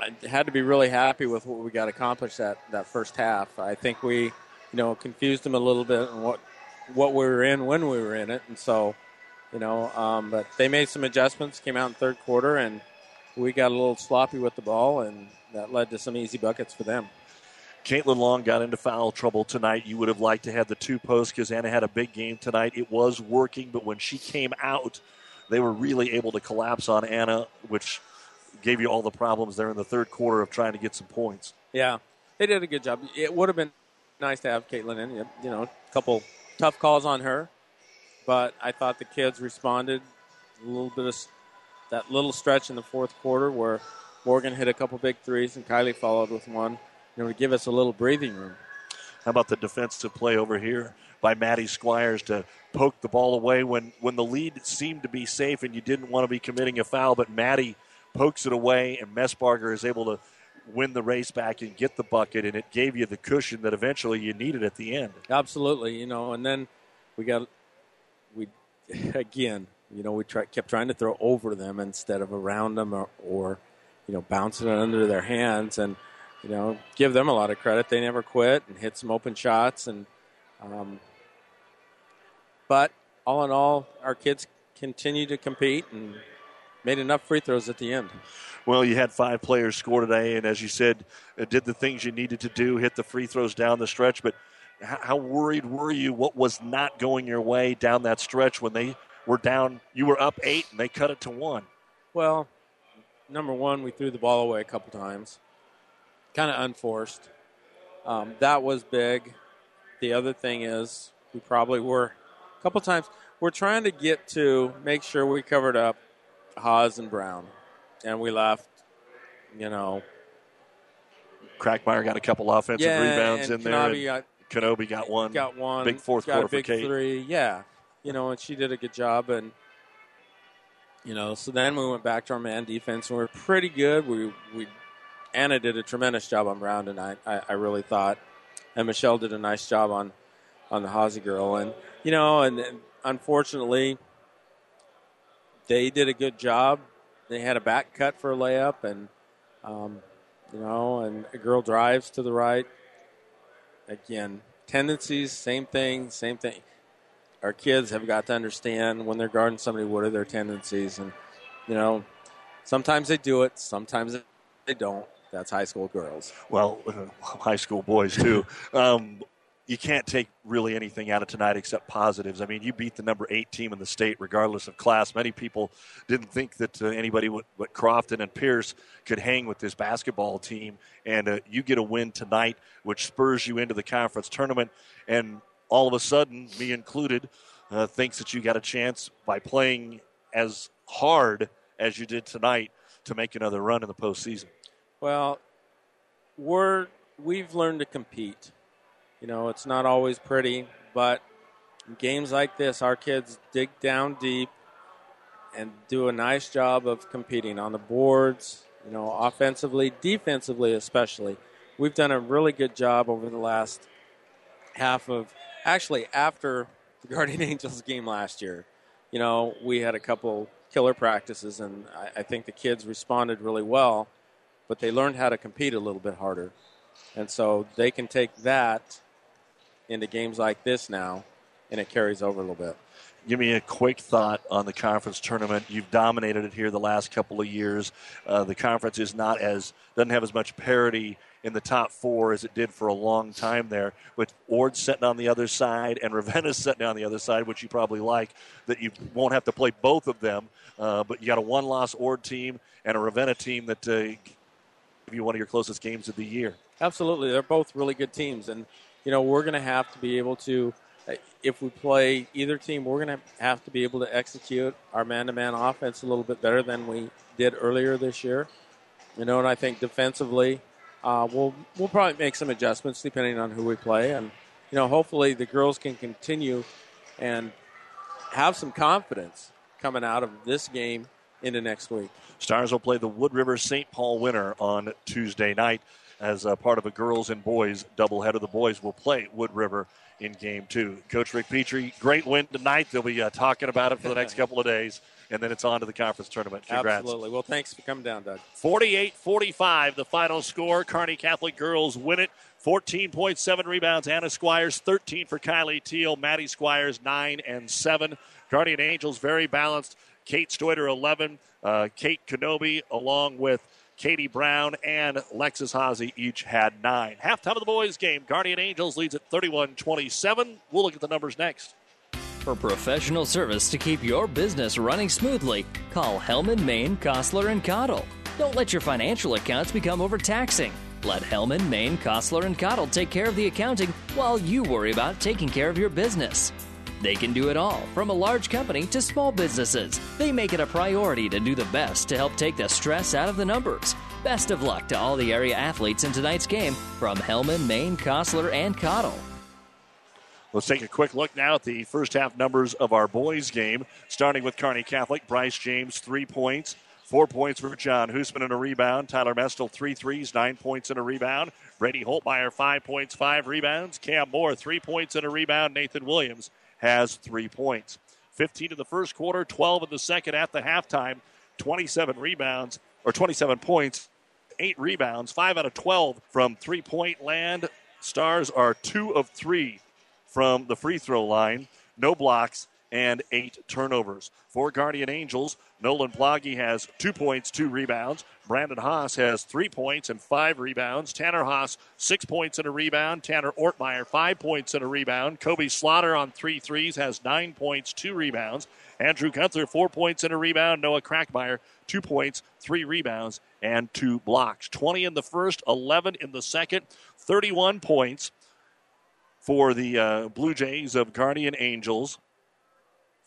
G: I had to be really happy with what we got accomplished that that first half. I think we, you know, confused them a little bit on what what we were in when we were in it, and so, you know, um, but they made some adjustments, came out in third quarter, and we got a little sloppy with the ball, and that led to some easy buckets for them.
B: Caitlin Long got into foul trouble tonight. You would have liked to have the two posts because Anna had a big game tonight. It was working, but when she came out, they were really able to collapse on Anna, which gave you all the problems there in the third quarter of trying to get some points.
G: Yeah, they did a good job. It would have been nice to have Caitlin in. You know, a couple tough calls on her, but I thought the kids responded a little bit of that little stretch in the fourth quarter where Morgan hit a couple big threes and Kylie followed with one you know, to give us a little breathing room.
B: How about the defensive play over here by Maddie Squires to poke the ball away when, when the lead seemed to be safe and you didn't want to be committing a foul, but Maddie pokes it away, and Messbarger is able to win the race back and get the bucket, and it gave you the cushion that eventually you needed at the end.
G: Absolutely, you know, and then we got we again, you know, we try, kept trying to throw over them instead of around them or, or you know bouncing it under their hands, and you know, give them a lot of credit. They never quit and hit some open shots, and um, but all in all, our kids continue to compete and made enough free throws at the end.
B: Well, you had five players score today, and as you said, uh, did the things you needed to do, hit the free throws down the stretch. But how worried were you? What was not going your way down that stretch when they were down? You were up eight, and they cut it to one.
G: Well, number one, we threw the ball away a couple times, kind of unforced. Um, that was big. The other thing is we probably were a couple times. We're trying to get to make sure we covered up Haas and Brown and we left, you know.
B: Crackmeyer got a couple offensive
G: yeah,
B: rebounds in there.
G: Got,
B: Kenobi got one.
G: Got one.
B: Big fourth
G: got
B: quarter
G: big
B: for Kate.
G: Three, yeah. You know, and she did a good job. And you know, so then we went back to our man defense, and we are pretty good. We we Anna did a tremendous job on Brown tonight. I, I really thought, and Michelle did a nice job on on the Hazy girl. And you know, and, unfortunately, they did a good job they had a back cut for a layup, and um, you know, and a girl drives to the right. Again, tendencies, same thing, same thing. Our kids have got to understand when they're guarding somebody what are their tendencies, and you know, sometimes they do it, sometimes they don't. That's high school girls.
B: Well, uh, high school boys too. um, you can't take really anything out of tonight except positives. I mean, you beat the number eight team in the state, regardless of class. Many people didn't think that uh, anybody but Crofton and Pierce could hang with this basketball team, and uh, you get a win tonight, which spurs you into the conference tournament. And all of a sudden, me included, uh, thinks that you got a chance by playing as hard as you did tonight to make another run in the postseason.
G: Well, we're we've learned to compete you know, it's not always pretty, but games like this, our kids dig down deep and do a nice job of competing on the boards, you know, offensively, defensively, especially. We've done a really good job over the last half of, actually, after the Guardian Angels game last year. You know, we had a couple killer practices, and I, I think the kids responded really well, but they learned how to compete a little bit harder. And so they can take that into games like this now, and it carries over a little bit.
B: Give me a quick thought on the conference tournament. You've dominated it here the last couple of years. Uh, the conference is not as doesn't have as much parity in the top four as it did for a long time there. With Ord sitting on the other side and Ravenna sitting on the other side, which you probably like, that you won't have to play both of them. Uh, but you got a one-loss Ord team and a Ravenna team that uh, you one of your closest games of the year.
G: Absolutely, they're both really good teams, and you know, we're going to have to be able to, uh, if we play either team, we're going to have to be able to execute our man-to-man offense a little bit better than we did earlier this year. You know, and I think defensively, uh, we'll we'll probably make some adjustments depending on who we play, and you know, hopefully the girls can continue and have some confidence coming out of this game into next week.
B: Stars will play the Wood River St. Paul winner on Tuesday night as a part of a girls and boys doubleheader. The boys will play Wood River in game two. Coach Rick Petrie, great win tonight. They'll be uh, talking about it for the next couple of days, and then it's on to the conference tournament. Congrats.
G: Absolutely. Well, thanks for coming down, Doug.
B: 48 45, the final score. Kearney Catholic girls win it. 14.7 rebounds. Anna Squires, 13 for Kylie Teal. Maddie Squires, 9 and 7. Guardian Angels, very balanced. Kate Stoiter, 11. Uh, Kate Kenobi, along with Katie Brown and Lexus Hazy each had nine. Halftime of the boys' game, Guardian Angels leads at 31 27. We'll look at the numbers next.
D: For professional service to keep your business running smoothly, call Hellman, Maine, Kostler, and Cottle. Don't let your financial accounts become overtaxing. Let Hellman, Maine, Kostler, and Cottle take care of the accounting while you worry about taking care of your business. They can do it all, from a large company to small businesses. They make it a priority to do the best to help take the stress out of the numbers. Best of luck to all the area athletes in tonight's game from Hellman, Maine, Kostler, and Cottle.
B: Let's take a quick look now at the first half numbers of our boys' game. Starting with Kearney Catholic, Bryce James, three points, Four points for John Hoosman in a rebound. Tyler Mestel, three threes, nine points in a rebound. Brady Holtmeyer, five points, five rebounds. Cam Moore, three points in a rebound. Nathan Williams has three points. 15 in the first quarter, 12 in the second at the halftime, 27 rebounds, or 27 points, eight rebounds, five out of 12 from three point land. Stars are two of three from the free throw line, no blocks, and eight turnovers. For Guardian Angels, Nolan Ploggy has two points, two rebounds. Brandon Haas has three points and five rebounds. Tanner Haas, six points and a rebound. Tanner Ortmeyer, five points and a rebound. Kobe Slaughter on three threes has nine points, two rebounds. Andrew Gunther, four points and a rebound. Noah Crackmeyer, two points, three rebounds, and two blocks. 20 in the first, 11 in the second, 31 points for the uh, Blue Jays of Guardian Angels.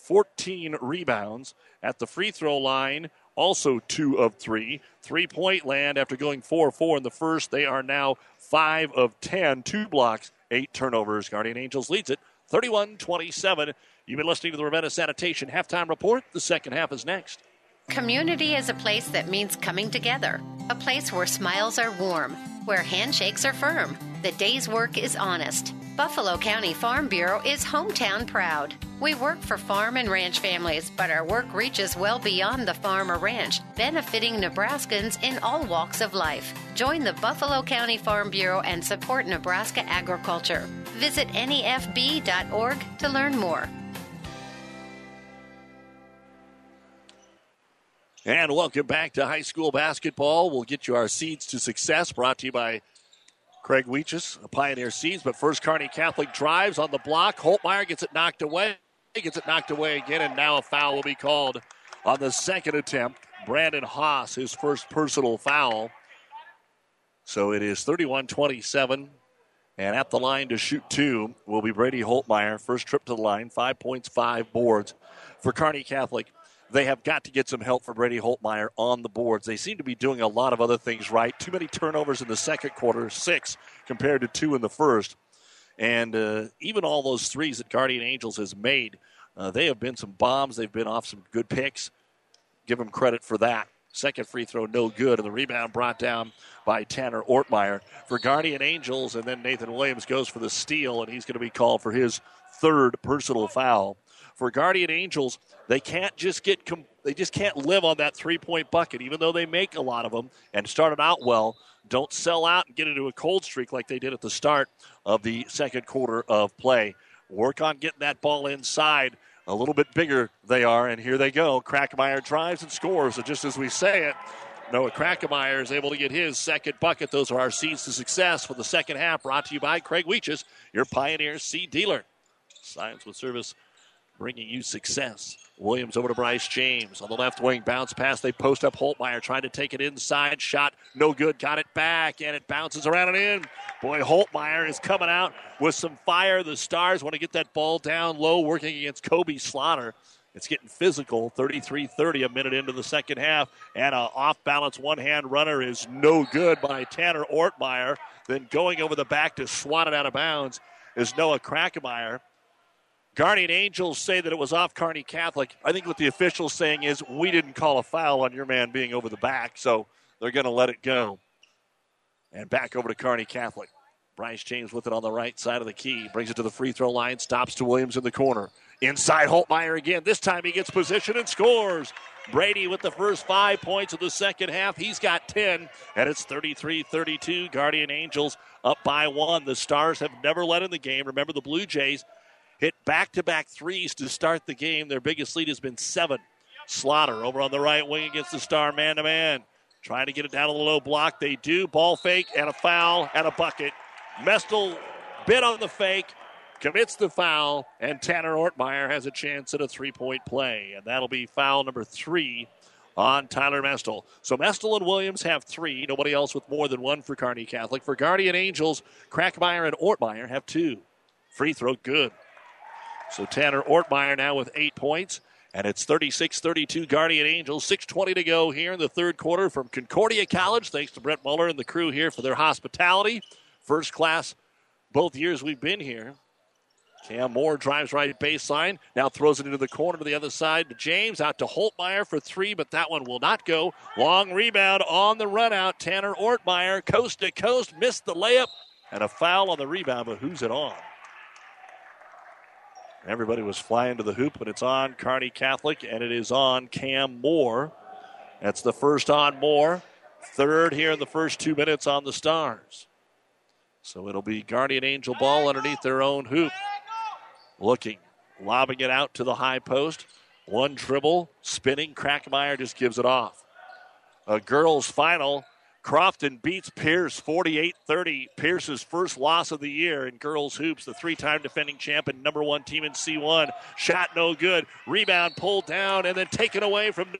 B: 14 rebounds at the free throw line. Also, two of three. Three point land after going 4 4 in the first. They are now 5 of 10. Two blocks, eight turnovers. Guardian Angels leads it 31 27. You've been listening to the Ravenna Sanitation halftime report. The second half is next.
H: Community is a place that means coming together, a place where smiles are warm, where handshakes are firm, the day's work is honest. Buffalo County Farm Bureau is hometown proud. We work for farm and ranch families, but our work reaches well beyond the farm or ranch, benefiting Nebraskans in all walks of life. Join the Buffalo County Farm Bureau and support Nebraska agriculture. Visit nefb.org to learn more.
B: And welcome back to high school basketball. We'll get you our seeds to success brought to you by Craig Weeches, a Pioneer Seeds. But first, Kearney Catholic drives on the block. Holtmeyer gets it knocked away. He Gets it knocked away again, and now a foul will be called on the second attempt. Brandon Haas, his first personal foul. So it is 31 27. And at the line to shoot two will be Brady Holtmeyer. First trip to the line, five points, five boards for Kearney Catholic they have got to get some help from Brady Holtmeyer on the boards. They seem to be doing a lot of other things right. Too many turnovers in the second quarter, six compared to two in the first. And uh, even all those threes that Guardian Angels has made, uh, they have been some bombs. They've been off some good picks. Give them credit for that. Second free throw, no good. And the rebound brought down by Tanner Ortmeyer for Guardian Angels. And then Nathan Williams goes for the steal, and he's going to be called for his third personal foul for Guardian Angels, they can't just get they just can't live on that three point bucket, even though they make a lot of them and started out well. Don't sell out and get into a cold streak like they did at the start of the second quarter of play. Work on getting that ball inside. A little bit bigger they are, and here they go. Crackmeyer drives and scores. So just as we say it, Noah Crackmeyer is able to get his second bucket. Those are our seeds to success for the second half. Brought to you by Craig Weeches, your Pioneer seed dealer. Science with service bringing you success. Williams over to Bryce James on the left wing. Bounce pass. They post up Holtmeyer trying to take it inside. Shot no good. Got it back and it bounces around and in. Boy, Holtmeyer is coming out with some fire. The Stars want to get that ball down low, working against Kobe Slaughter. It's getting physical. 33 30, a minute into the second half. And an off balance one hand runner is no good by Tanner Ortmeyer. Then going over the back to swat it out of bounds is Noah Krackemeyer. Guardian Angels say that it was off Kearney Catholic. I think what the official's saying is we didn't call a foul on your man being over the back, so they're going to let it go. And back over to Kearney Catholic. Bryce James with it on the right side of the key. Brings it to the free throw line. Stops to Williams in the corner. Inside Holtmeyer again. This time he gets position and scores. Brady with the first five points of the second half. He's got 10, and it's 33 32. Guardian Angels up by one. The Stars have never led in the game. Remember, the Blue Jays hit back to back threes to start the game. Their biggest lead has been seven. Slaughter over on the right wing against the star man to man. Trying to get it down to the low block. They do. Ball fake and a foul and a bucket. Mestel bit on the fake, commits the foul, and Tanner Ortmeyer has a chance at a three point play. And that'll be foul number three on Tyler Mestel. So Mestel and Williams have three. Nobody else with more than one for Kearney Catholic. For Guardian Angels, Crackmeyer and Ortmeyer have two. Free throw good. So Tanner Ortmeyer now with eight points. And it's 36 32 Guardian Angels. 6.20 to go here in the third quarter from Concordia College. Thanks to Brett Muller and the crew here for their hospitality. First class both years we've been here. Cam Moore drives right baseline. Now throws it into the corner to the other side to James. Out to Holtmeyer for three, but that one will not go. Long rebound on the run out. Tanner Ortmeyer, coast to coast, missed the layup. And a foul on the rebound, but who's it on? Everybody was flying to the hoop, but it's on Kearney Catholic, and it is on Cam Moore. That's the first on Moore. Third here in the first two minutes on the Stars. So it'll be Guardian Angel ball underneath their own hoop. Looking, lobbing it out to the high post. One dribble, spinning. Crackmeyer just gives it off. A girls' final. Crofton beats Pierce 48 30. Pierce's first loss of the year in girls' hoops. The three time defending champ and number one team in C1. Shot no good. Rebound pulled down and then taken away from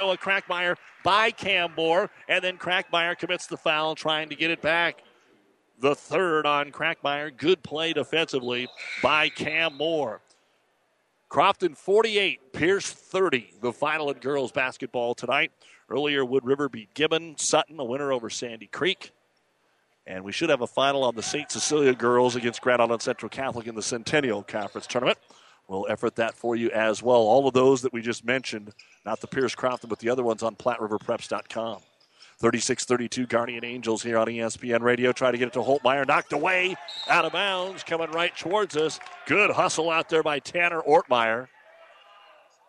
B: Noah Crackmeyer by Cam Moore. And then Crackmeyer commits the foul, trying to get it back the third on Crackmeyer. Good play defensively by Cam Moore. Crofton 48, Pierce 30, the final in girls basketball tonight. Earlier, Wood River beat Gibbon, Sutton, a winner over Sandy Creek. And we should have a final on the St. Cecilia girls against Grand Island Central Catholic in the Centennial Conference tournament. We'll effort that for you as well. All of those that we just mentioned, not the Pierce Crofton, but the other ones on PlatteRiverPreps.com. 36 32 Guardian Angels here on ESPN Radio. Try to get it to Holtmeyer. Knocked away out of bounds. Coming right towards us. Good hustle out there by Tanner Ortmeyer.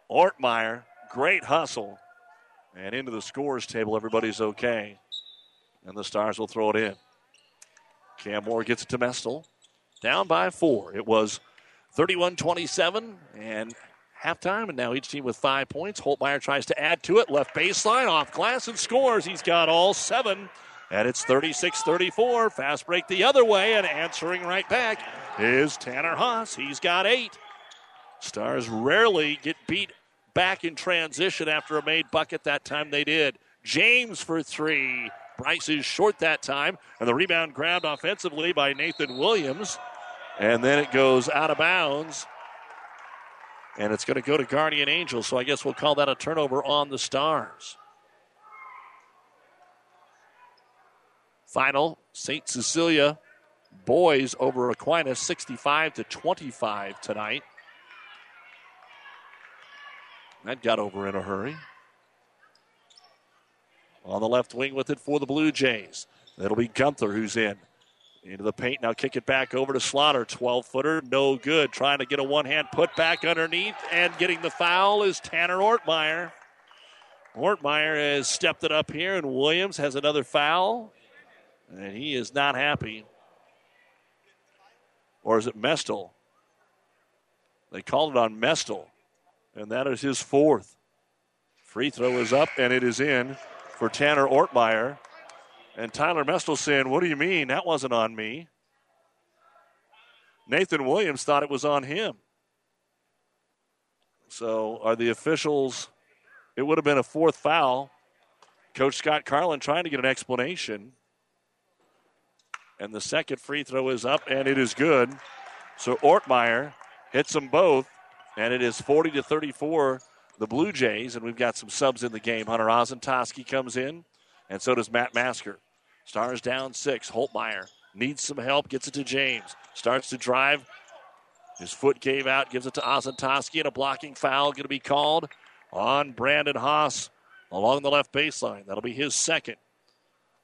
B: Ortmeyer, great hustle. And into the scores table, everybody's okay. And the Stars will throw it in. Cam Moore gets it to Mestel. Down by four. It was 31 27. And halftime, and now each team with five points. Holtmeyer tries to add to it. Left baseline, off glass, and scores. He's got all seven. And it's 36 34. Fast break the other way, and answering right back is Tanner Haas. He's got eight. Stars rarely get beat back in transition after a made bucket. That time they did. James for three. Bryce is short that time, and the rebound grabbed offensively by Nathan Williams. And then it goes out of bounds and it's going to go to Guardian Angels, so I guess we'll call that a turnover on the Stars. Final St. Cecilia boys over Aquinas 65 to 25 tonight. That got over in a hurry. On the left wing with it for the Blue Jays. That'll be Gunther who's in. Into the paint. Now kick it back over to Slaughter. 12 footer. No good. Trying to get a one hand put back underneath. And getting the foul is Tanner Ortmeyer. Ortmeyer has stepped it up here, and Williams has another foul. And he is not happy. Or is it Mestel? They called it on Mestel. And that is his fourth. Free throw is up, and it is in for Tanner Ortmeyer. And Tyler Mestel saying, What do you mean? That wasn't on me. Nathan Williams thought it was on him. So are the officials, it would have been a fourth foul. Coach Scott Carlin trying to get an explanation. And the second free throw is up, and it is good. So Ortmeyer hits them both, and it is 40 to 34, the Blue Jays. And we've got some subs in the game. Hunter Ozentowski comes in, and so does Matt Masker. Stars down six. Holtmeyer needs some help, gets it to James. Starts to drive. His foot gave out, gives it to Ozentowski, and a blocking foul going to be called on Brandon Haas along the left baseline. That'll be his second.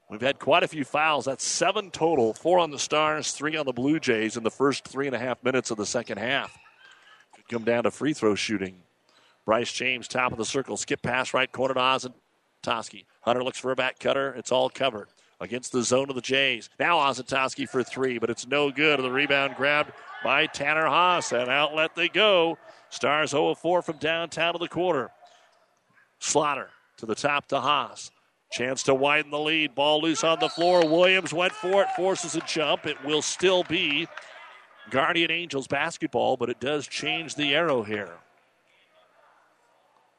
B: We've had quite a few fouls. That's seven total four on the Stars, three on the Blue Jays in the first three and a half minutes of the second half. Could come down to free throw shooting. Bryce James, top of the circle, skip pass right corner to Ozentowski. Hunter looks for a back cutter. It's all covered against the zone of the Jays. Now Ozentowski for three, but it's no good. The rebound grabbed by Tanner Haas, and outlet they go. Stars 0 4 from downtown to the quarter. Slaughter to the top to Haas. Chance to widen the lead. Ball loose on the floor. Williams went for it, forces a jump. It will still be Guardian Angels basketball, but it does change the arrow here.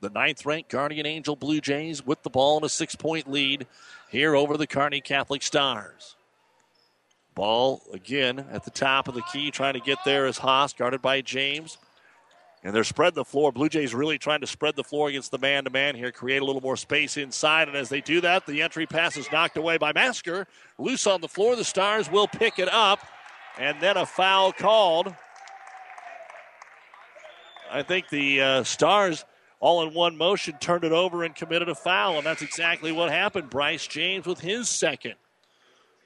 B: The ninth ranked Guardian Angel Blue Jays with the ball in a six point lead here over the Kearney Catholic Stars. Ball again at the top of the key, trying to get there is Haas, guarded by James. And they're spreading the floor. Blue Jays really trying to spread the floor against the man to man here, create a little more space inside. And as they do that, the entry pass is knocked away by Masker. Loose on the floor. The Stars will pick it up. And then a foul called I think the uh, Stars, all in one motion, turned it over and committed a foul, and that's exactly what happened. Bryce James with his second.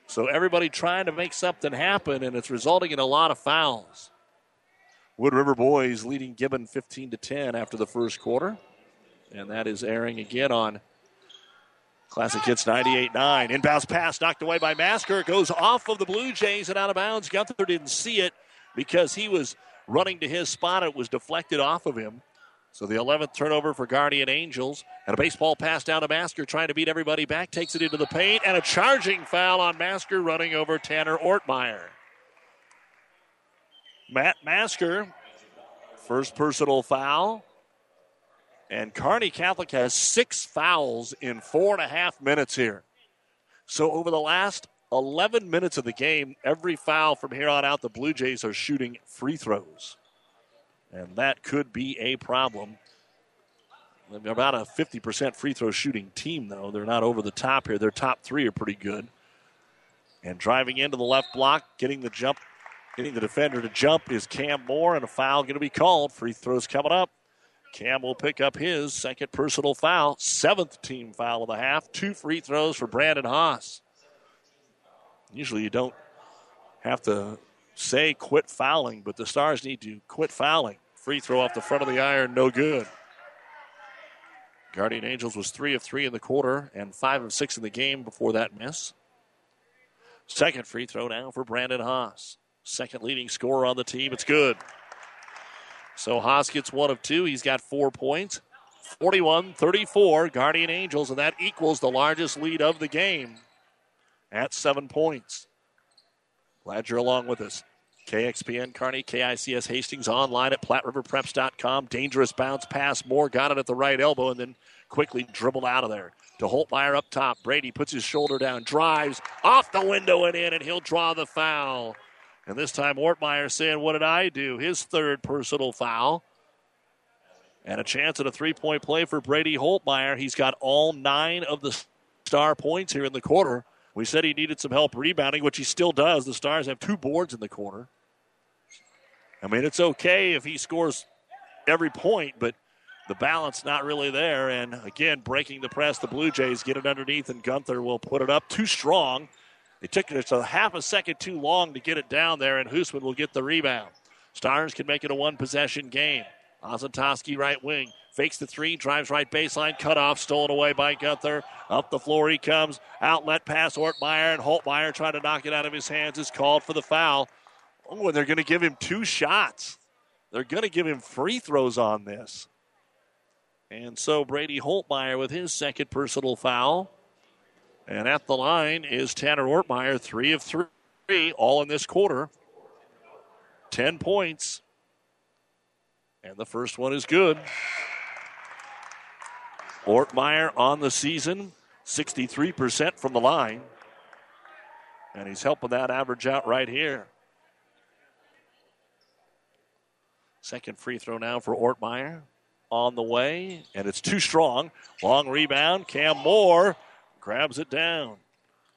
B: So everybody trying to make something happen, and it's resulting in a lot of fouls. Wood River boys leading Gibbon 15 to 10 after the first quarter, and that is airing again on Classic Hits 98 9. Inbounds pass knocked away by Masker. Goes off of the Blue Jays and out of bounds. Gunther didn't see it because he was running to his spot. It was deflected off of him. So the 11th turnover for Guardian Angels. And a baseball pass down to Masker trying to beat everybody back. Takes it into the paint. And a charging foul on Masker running over Tanner Ortmeyer. Matt Masker, first personal foul. And Kearney Catholic has six fouls in four and a half minutes here. So over the last 11 minutes of the game, every foul from here on out, the Blue Jays are shooting free throws. And that could be a problem. They're about a 50% free throw shooting team, though. They're not over the top here. Their top three are pretty good. And driving into the left block, getting the jump, getting the defender to jump is Cam Moore, and a foul going to be called. Free throws coming up. Cam will pick up his second personal foul, seventh team foul of the half. Two free throws for Brandon Haas. Usually you don't have to say quit fouling, but the Stars need to quit fouling. Free throw off the front of the iron, no good. Guardian Angels was three of three in the quarter and five of six in the game before that miss. Second free throw now for Brandon Haas. Second leading scorer on the team. It's good. So Haas gets one of two. He's got four points. 41 34, Guardian Angels, and that equals the largest lead of the game at seven points. Glad you're along with us. KXPN Kearney, KICS Hastings online at PlatteRiverPreps.com. Dangerous bounce pass. Moore got it at the right elbow and then quickly dribbled out of there. To Holtmeyer up top. Brady puts his shoulder down, drives off the window and in, and he'll draw the foul. And this time, Ortmeyer saying, What did I do? His third personal foul. And a chance at a three point play for Brady Holtmeyer. He's got all nine of the star points here in the quarter. We said he needed some help rebounding, which he still does. The Stars have two boards in the corner. I mean, it's okay if he scores every point, but the balance not really there. And again, breaking the press, the Blue Jays get it underneath, and Gunther will put it up too strong. It took just a half a second too long to get it down there, and Hoosman will get the rebound. Stars can make it a one possession game. Ozentowski right wing. Fakes the three, drives right baseline, cut off, stolen away by Gunther. Up the floor he comes. Outlet pass, Ortmeyer, and Holtmeyer trying to knock it out of his hands is called for the foul. Oh, and they're going to give him two shots. They're going to give him free throws on this. And so Brady Holtmeyer with his second personal foul. And at the line is Tanner Ortmeyer, three of three, all in this quarter. Ten points. And the first one is good. Ortmeyer on the season, 63% from the line. And he's helping that average out right here. Second free throw now for Ortmeyer on the way, and it's too strong. Long rebound. Cam Moore grabs it down.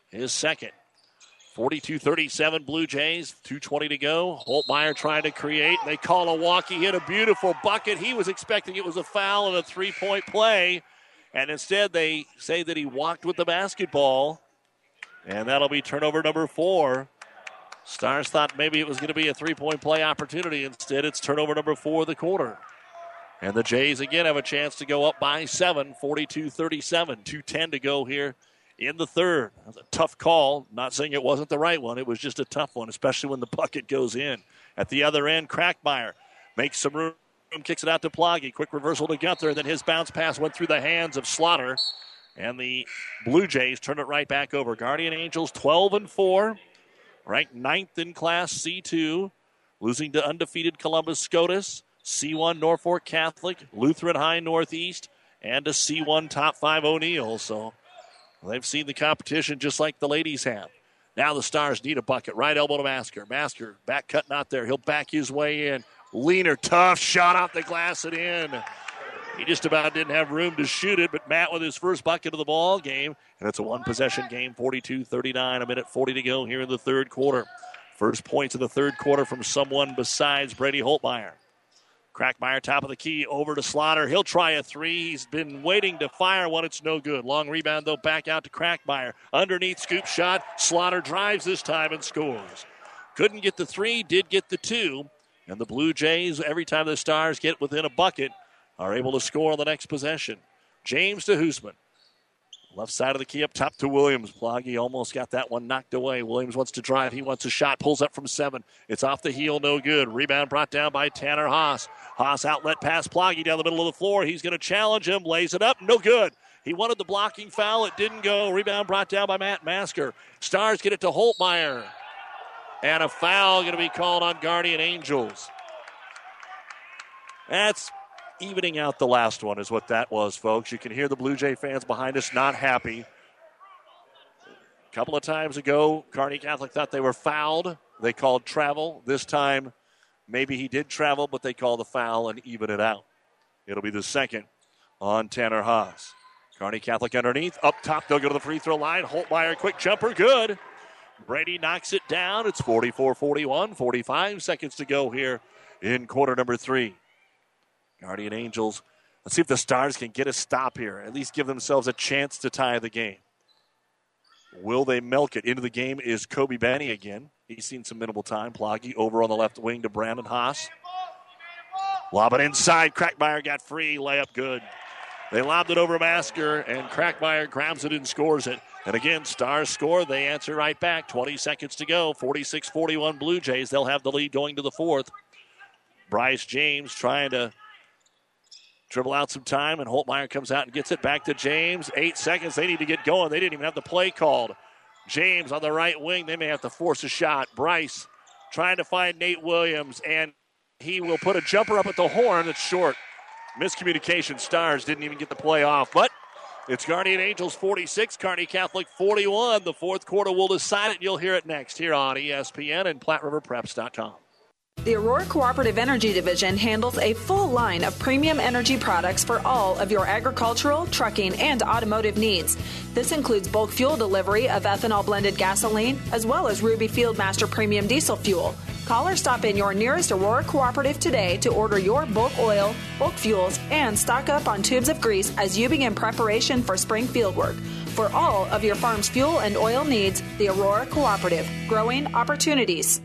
B: His second. 42 37 Blue Jays, 2.20 to go. Holtmeyer trying to create. They call a walk. He hit a beautiful bucket. He was expecting it was a foul and a three point play. And instead, they say that he walked with the basketball. And that'll be turnover number four. Stars thought maybe it was going to be a three point play opportunity. Instead, it's turnover number four of the quarter. And the Jays again have a chance to go up by seven, 42 37. 2.10 to go here in the third. A tough call. Not saying it wasn't the right one, it was just a tough one, especially when the bucket goes in. At the other end, Crackmeyer makes some room, kicks it out to Ploggy. Quick reversal to Gunther. And then his bounce pass went through the hands of Slaughter. And the Blue Jays turn it right back over. Guardian Angels 12 and 4 ranked ninth in Class C2, losing to undefeated Columbus SCOTUS, C1 Norfolk Catholic, Lutheran High Northeast, and a C1 Top 5 O'Neill. So they've seen the competition just like the ladies have. Now the Stars need a bucket. Right elbow to Masker. Masker back cut not there. He'll back his way in. Leaner, tough shot off the glass and in. He just about didn't have room to shoot it, but Matt with his first bucket of the ball game. And it's a one possession game, 42 39, a minute 40 to go here in the third quarter. First points of the third quarter from someone besides Brady Holtmeyer. Crackmeyer, top of the key, over to Slaughter. He'll try a three. He's been waiting to fire one. It's no good. Long rebound, though, back out to Crackmeyer. Underneath, scoop shot. Slaughter drives this time and scores. Couldn't get the three, did get the two. And the Blue Jays, every time the Stars get within a bucket, are able to score on the next possession. James to Hoosman. Left side of the key up top to Williams. Ploggy almost got that one knocked away. Williams wants to drive. He wants a shot. Pulls up from seven. It's off the heel. No good. Rebound brought down by Tanner Haas. Haas outlet pass Ploggy down the middle of the floor. He's going to challenge him. Lays it up. No good. He wanted the blocking foul. It didn't go. Rebound brought down by Matt Masker. Stars get it to Holtmeyer. And a foul going to be called on Guardian Angels. That's evening out the last one, is what that was, folks. You can hear the Blue Jay fans behind us not happy. A couple of times ago, Kearney Catholic thought they were fouled. They called travel. This time, maybe he did travel, but they call the foul and even it out. It'll be the second on Tanner Haas. Kearney Catholic underneath. Up top, they'll go to the free throw line. Holtmeyer, quick jumper, good. Brady knocks it down. It's 44 41, 45 seconds to go here in quarter number three. Guardian Angels. Let's see if the Stars can get a stop here, at least give themselves a chance to tie the game. Will they milk it? Into the game is Kobe Benny again. He's seen some minimal time. Ploggy over on the left wing to Brandon Haas. Lob it inside. Crackmeyer got free. Layup good. They lobbed it over Masker, and Crackmeyer grabs it and scores it. And again, Stars score. They answer right back. 20 seconds to go. 46 41 Blue Jays. They'll have the lead going to the fourth. Bryce James trying to dribble out some time, and Holtmeyer comes out and gets it back to James. Eight seconds. They need to get going. They didn't even have the play called. James on the right wing. They may have to force a shot. Bryce trying to find Nate Williams, and he will put a jumper up at the horn. It's short. Miscommunication. Stars didn't even get the play off, but it's Guardian Angels 46, Kearney Catholic 41. The fourth quarter will decide it. You'll hear it next here on ESPN and PlatteRiverPreps.com.
I: The Aurora Cooperative Energy Division handles a full line of premium energy products for all of your agricultural, trucking, and automotive needs. This includes bulk fuel delivery of ethanol blended gasoline, as well as Ruby Fieldmaster Premium Diesel Fuel. Call or stop in your nearest Aurora Cooperative today to order your bulk oil, bulk fuels, and stock up on tubes of grease as you begin preparation for spring field work. For all of your farm's fuel and oil needs, the Aurora Cooperative, growing opportunities.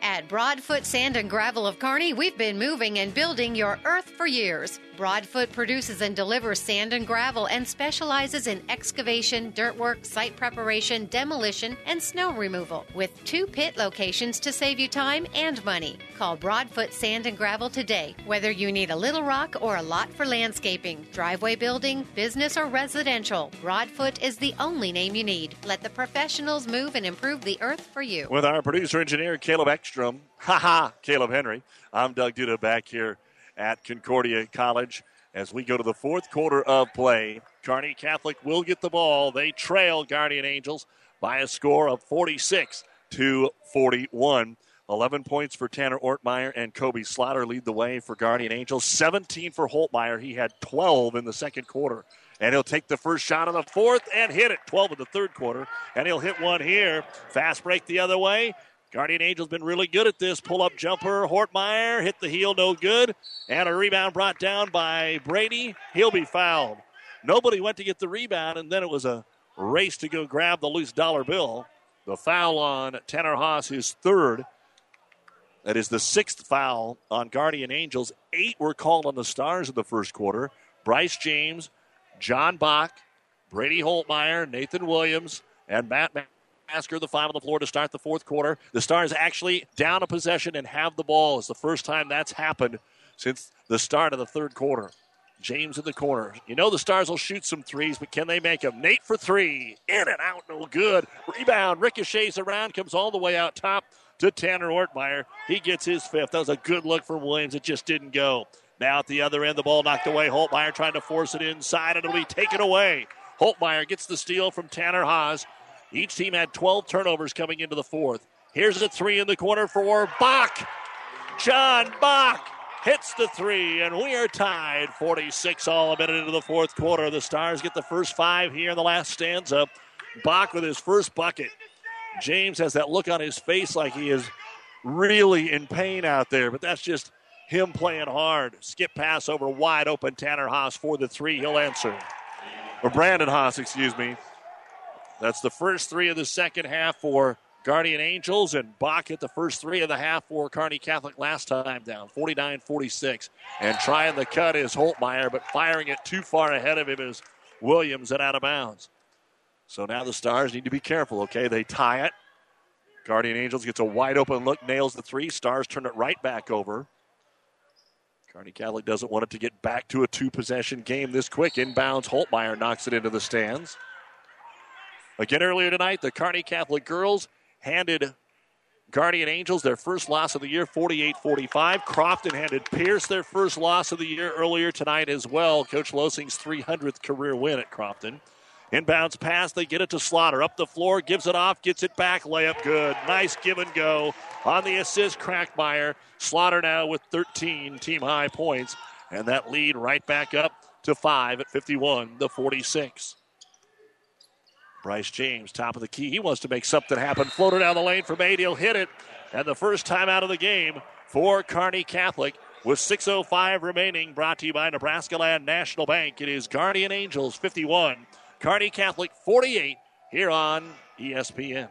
H: At Broadfoot Sand and Gravel of Kearney, we've been moving and building your earth for years. Broadfoot produces and delivers sand and gravel and specializes in excavation, dirt work, site preparation, demolition, and snow removal with two pit locations to save you time and money. Call Broadfoot Sand and Gravel today. Whether you need a little rock or a lot for landscaping, driveway building, business, or residential, Broadfoot is the only name you need. Let the professionals move and improve the earth for you.
B: With our producer engineer, Caleb Ekstrom. Haha, Caleb Henry. I'm Doug Duda back here at Concordia College as we go to the fourth quarter of play. Kearney Catholic will get the ball. They trail Guardian Angels by a score of 46 to 41. 11 points for Tanner Ortmeyer and Kobe Slaughter lead the way for Guardian Angels. 17 for Holtmeyer. He had 12 in the second quarter. And he'll take the first shot of the fourth and hit it. 12 in the third quarter. And he'll hit one here. Fast break the other way. Guardian Angels been really good at this. Pull up jumper. Ortmeyer hit the heel, no good. And a rebound brought down by Brady. He'll be fouled. Nobody went to get the rebound, and then it was a race to go grab the loose dollar bill. The foul on Tanner Haas, his third. That is the sixth foul on Guardian Angels. Eight were called on the Stars in the first quarter. Bryce James, John Bach, Brady Holtmeyer, Nathan Williams, and Matt Masker, the five on the floor to start the fourth quarter. The Stars actually down a possession and have the ball. It's the first time that's happened since the start of the third quarter. James in the corner. You know the Stars will shoot some threes, but can they make them? Nate for three. In and out, no good. Rebound, ricochets around, comes all the way out top to Tanner Ortmeyer. He gets his fifth. That was a good look from Williams. It just didn't go. Now at the other end, the ball knocked away. Holtmeyer trying to force it inside, and it'll be taken away. Holtmeyer gets the steal from Tanner Haas. Each team had 12 turnovers coming into the fourth. Here's a three in the corner for Bach. John Bach hits the three, and we are tied 46 all a minute into the fourth quarter. The Stars get the first five here in the last stanza. Bach with his first bucket. James has that look on his face like he is really in pain out there, but that's just him playing hard. Skip pass over wide open Tanner Haas for the three. He'll answer. Or Brandon Haas, excuse me. That's the first three of the second half for Guardian Angels, and Bach hit the first three of the half for Kearney Catholic last time down, 49 46. And trying the cut is Holtmeyer, but firing it too far ahead of him is Williams and out of bounds. So now the Stars need to be careful, okay? They tie it. Guardian Angels gets a wide open look, nails the three. Stars turn it right back over. Kearney Catholic doesn't want it to get back to a two possession game this quick. Inbounds, Holtmeyer knocks it into the stands. Again, earlier tonight, the Kearney Catholic girls handed Guardian Angels their first loss of the year, 48 45. Crofton handed Pierce their first loss of the year earlier tonight as well. Coach Losing's 300th career win at Crofton. Inbounds pass, they get it to Slaughter. Up the floor, gives it off, gets it back, layup good. Nice give and go. On the assist, Crackmeyer. Slaughter now with 13 team high points. And that lead right back up to five at 51 to 46. Bryce James, top of the key. He wants to make something happen. Floater down the lane from eight. He'll hit it. And the first time out of the game for Kearney Catholic with 6.05 remaining. Brought to you by Nebraska Land National Bank. It is Guardian Angels 51, Kearney Catholic 48 here on ESPN.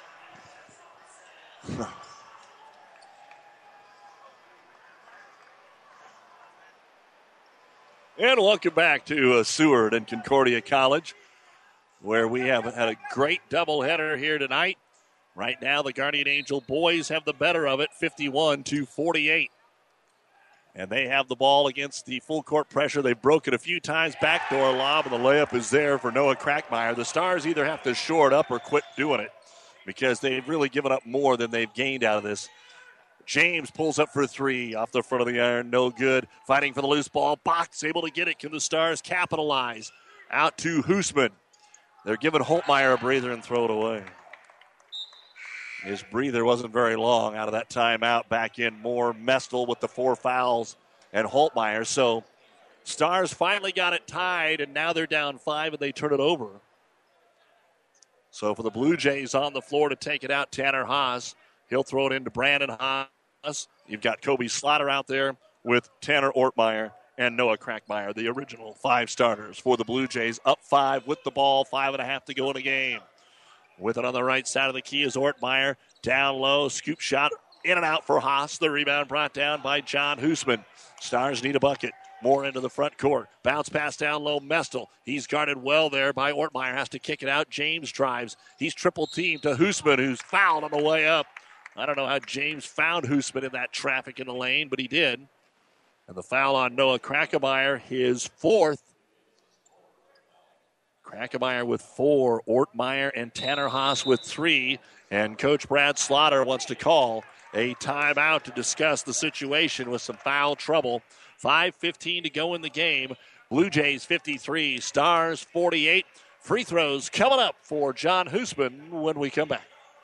B: And welcome back to uh, Seward and Concordia College, where we have had a great doubleheader here tonight. Right now, the Guardian Angel boys have the better of it, 51 to 48. And they have the ball against the full court pressure. They broke it a few times. Backdoor lob, and the layup is there for Noah Crackmeyer. The Stars either have to shore it up or quit doing it because they've really given up more than they've gained out of this. James pulls up for three off the front of the iron. No good. Fighting for the loose ball. Bach able to get it. Can the Stars capitalize? Out to Hoosman. They're giving Holtmeyer a breather and throw it away. His breather wasn't very long out of that timeout. Back in more Mestel with the four fouls and Holtmeyer. So Stars finally got it tied, and now they're down five and they turn it over. So for the Blue Jays on the floor to take it out, Tanner Haas. He'll throw it into Brandon Haas. You've got Kobe Slaughter out there with Tanner Ortmeyer and Noah Crackmeyer, the original five starters for the Blue Jays. Up five with the ball, five and a half to go in the game. With it on the right side of the key is Ortmeyer. Down low, scoop shot in and out for Haas. The rebound brought down by John Hoosman. Stars need a bucket. Moore into the front court. Bounce pass down low. Mestel. He's guarded well there by Ortmeyer. Has to kick it out. James drives. He's triple teamed to Hoosman, who's fouled on the way up. I don't know how James found Hoosman in that traffic in the lane, but he did. And the foul on Noah Krackemeyer, his fourth. Krackemeyer with four, Ortmeyer and Tanner Haas with three. And Coach Brad Slaughter wants to call a timeout to discuss the situation with some foul trouble. 5.15 to go in the game. Blue Jays 53, Stars 48. Free throws coming up for John Hoosman when we come back.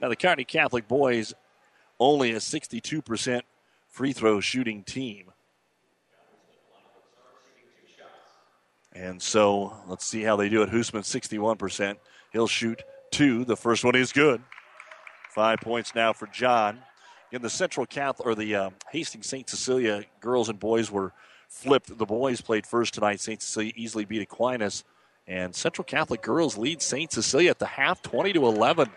B: Now, the Kearney Catholic boys only a 62% free throw shooting team. And so let's see how they do it. Hoosman, 61%. He'll shoot two. The first one is good. Five points now for John. In the Central Catholic, or the um, Hastings St. Cecilia girls and boys were flipped. The boys played first tonight. St. Cecilia easily beat Aquinas. And Central Catholic girls lead St. Cecilia at the half, 20 to 11.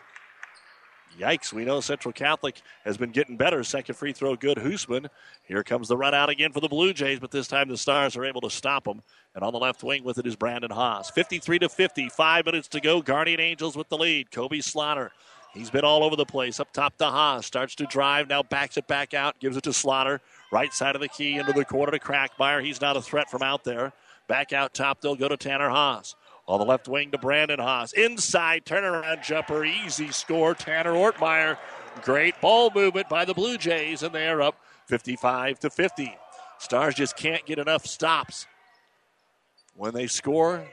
B: Yikes, we know Central Catholic has been getting better. Second free throw, good. Hoosman. Here comes the run out again for the Blue Jays, but this time the Stars are able to stop them. And on the left wing with it is Brandon Haas. 53 to 50, five minutes to go. Guardian Angels with the lead. Kobe Slaughter. He's been all over the place. Up top to Haas. Starts to drive. Now backs it back out. Gives it to Slaughter. Right side of the key into the corner to Crackmeyer. He's not a threat from out there. Back out top. They'll go to Tanner Haas. On the left wing to Brandon Haas. Inside turnaround jumper. Easy score. Tanner Ortmeyer. Great ball movement by the Blue Jays, and they are up 55 to 50. Stars just can't get enough stops. When they score,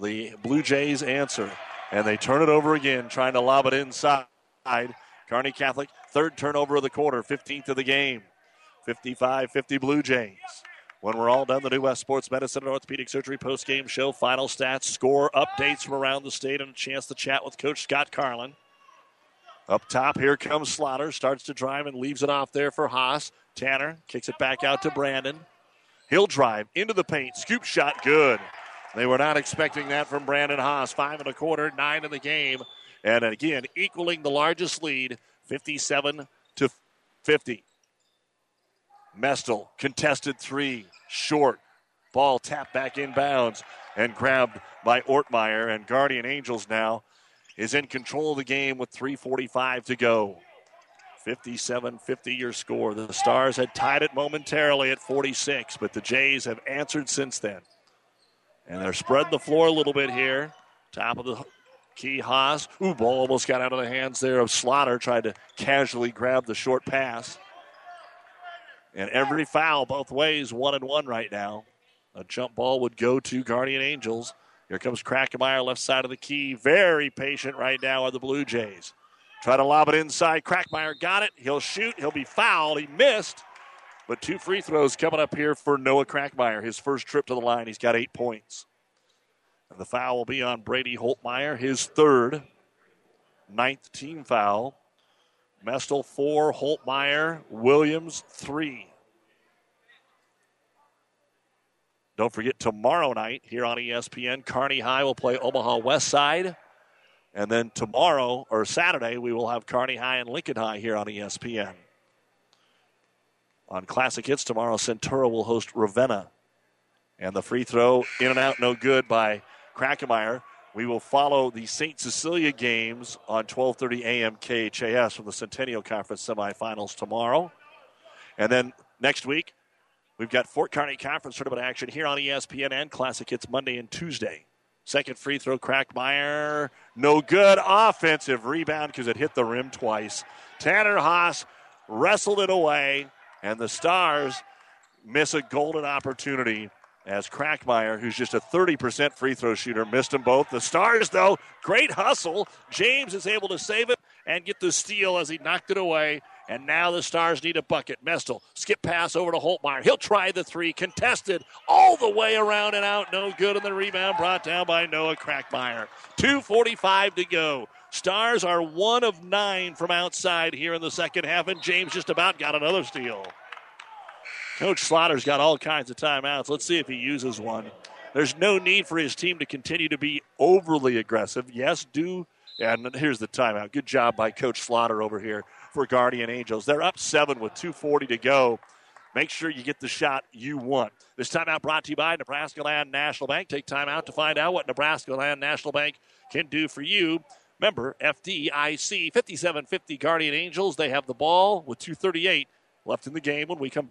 B: the Blue Jays answer, and they turn it over again, trying to lob it inside. Kearney Catholic, third turnover of the quarter, 15th of the game. 55 50 Blue Jays. When we're all done, the New West Sports Medicine and Orthopedic Surgery post-game show, final stats, score updates from around the state, and a chance to chat with Coach Scott Carlin. Up top, here comes Slaughter. Starts to drive and leaves it off there for Haas. Tanner kicks it back out to Brandon. He'll drive into the paint. Scoop shot, good. They were not expecting that from Brandon Haas. Five and a quarter, nine in the game. And again, equaling the largest lead, 57 to 50. Mestel, contested three, short. Ball tapped back inbounds and grabbed by Ortmeyer. And Guardian Angels now is in control of the game with 3.45 to go. 57 50 your score. The Stars had tied it momentarily at 46, but the Jays have answered since then. And they're spreading the floor a little bit here. Top of the key, Haas. Ooh, ball almost got out of the hands there of Slaughter, tried to casually grab the short pass. And every foul both ways, one and one right now. A jump ball would go to Guardian Angels. Here comes Krackemeyer, left side of the key. Very patient right now are the Blue Jays. Try to lob it inside. Crackmeyer got it. He'll shoot. He'll be fouled. He missed. But two free throws coming up here for Noah Crackmeyer. His first trip to the line. He's got eight points. And the foul will be on Brady Holtmeyer, his third, ninth team foul. Mestel four, Holtmeyer, Williams three. Don't forget tomorrow night here on ESPN, Kearney High will play Omaha West Side. And then tomorrow or Saturday, we will have Kearney High and Lincoln High here on ESPN. On Classic Hits tomorrow, Centura will host Ravenna. And the free throw in and out, no good by Krackemeyer. We will follow the St. Cecilia games on 12:30 a.m. KHAS from the Centennial Conference semifinals tomorrow. And then next week, we've got Fort Kearney Conference tournament action here on ESPN and Classic Hits Monday and Tuesday. Second free throw, Crackmeyer. No good. Offensive rebound because it hit the rim twice. Tanner Haas wrestled it away, and the Stars miss a golden opportunity as Crackmeyer, who's just a 30% free throw shooter, missed them both. The Stars, though, great hustle. James is able to save it and get the steal as he knocked it away. And now the Stars need a bucket. Mestel, skip pass over to Holtmeyer. He'll try the three, contested all the way around and out. No good. And the rebound brought down by Noah Crackmeyer. 2.45 to go. Stars are one of nine from outside here in the second half, and James just about got another steal. Coach Slaughter's got all kinds of timeouts. Let's see if he uses one. There's no need for his team to continue to be overly aggressive. Yes, do. And here's the timeout. Good job by Coach Slaughter over here for Guardian Angels. They're up seven with 2.40 to go. Make sure you get the shot you want. This timeout brought to you by Nebraska Land National Bank. Take time out to find out what Nebraska Land National Bank can do for you. Member FDIC 5750 Guardian Angels. They have the ball with 238 left in the game when we come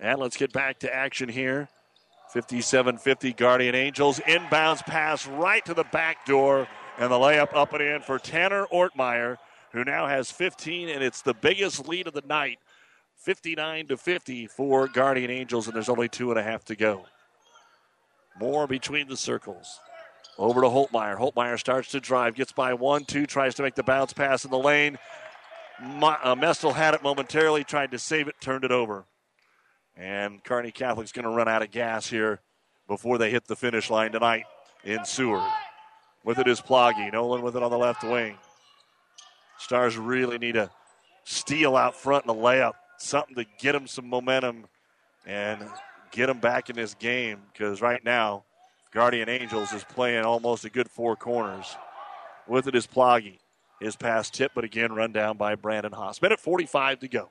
B: And let's get back to action here. 57 50 Guardian Angels. Inbounds pass right to the back door. And the layup up and in for Tanner Ortmeyer, who now has 15, and it's the biggest lead of the night 59 to 50 for Guardian Angels, and there's only two and a half to go. Moore between the circles. Over to Holtmeyer. Holtmeyer starts to drive, gets by one, two, tries to make the bounce pass in the lane. uh, Mestel had it momentarily, tried to save it, turned it over. And Kearney Catholic's going to run out of gas here before they hit the finish line tonight in Seward. With it is Ploggy. Nolan with it on the left wing. Stars really need a steal out front and a layup, something to get them some momentum and get them back in this game because right now, Guardian Angels is playing almost a good four corners. With it is Ploggy. His pass tip, but again run down by Brandon Haas. Minute 45 to go.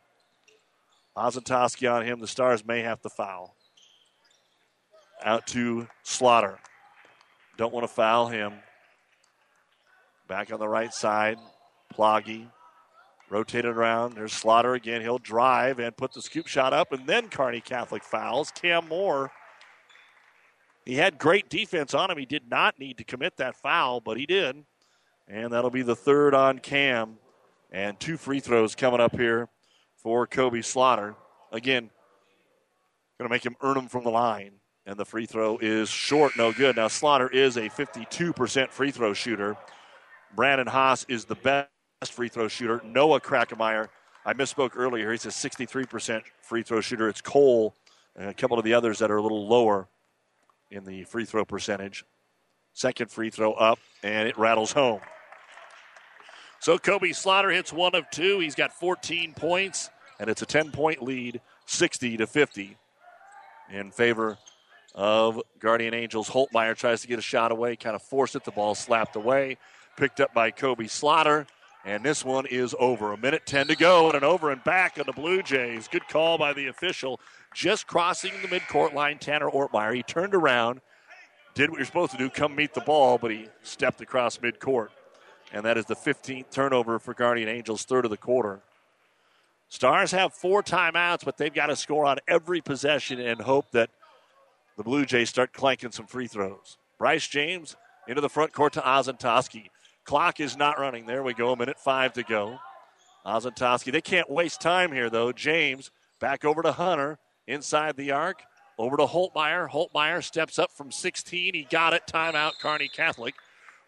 B: Ozentowski on him. The Stars may have to foul. Out to Slaughter. Don't want to foul him. Back on the right side. Ploggy. Rotated around. There's Slaughter again. He'll drive and put the scoop shot up, and then Kearney Catholic fouls. Cam Moore. He had great defense on him. He did not need to commit that foul, but he did. And that'll be the third on Cam. And two free throws coming up here for Kobe Slaughter. Again, going to make him earn them from the line. And the free throw is short, no good. Now, Slaughter is a 52% free throw shooter. Brandon Haas is the best free throw shooter. Noah Krackemeyer, I misspoke earlier, he's a 63% free throw shooter. It's Cole and a couple of the others that are a little lower in the free throw percentage. Second free throw up, and it rattles home. So Kobe Slaughter hits one of two. He's got 14 points and it's a 10 point lead, 60 to 50, in favor of Guardian Angels. Holtmeyer tries to get a shot away, kind of forced it. The ball slapped away, picked up by Kobe Slaughter, and this one is over. A minute 10 to go, and an over and back on the Blue Jays. Good call by the official. Just crossing the midcourt line, Tanner Ortmeyer. He turned around, did what you're supposed to do, come meet the ball, but he stepped across midcourt. And that is the 15th turnover for Guardian Angels, third of the quarter. Stars have four timeouts, but they've got to score on every possession and hope that the Blue Jays start clanking some free throws. Bryce James into the front court to Ozentowski. Clock is not running. There we go. A minute five to go. Ozentowski. They can't waste time here, though. James back over to Hunter inside the arc. Over to Holtmeyer. Holtmeyer steps up from 16. He got it. Timeout, Kearney Catholic.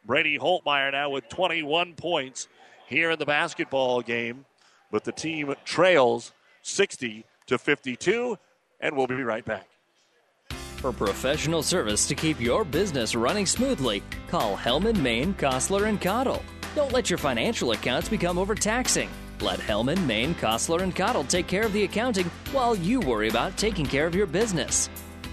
B: Brady Holtmeyer now with 21 points here in the basketball game but the team trails 60 to 52, and we'll be right back.
J: For professional service to keep your business running smoothly, call Hellman, Maine, Kostler, and Cottle. Don't let your financial accounts become overtaxing. Let Hellman, Maine, Kostler, and Cottle take care of the accounting while you worry about taking care of your business.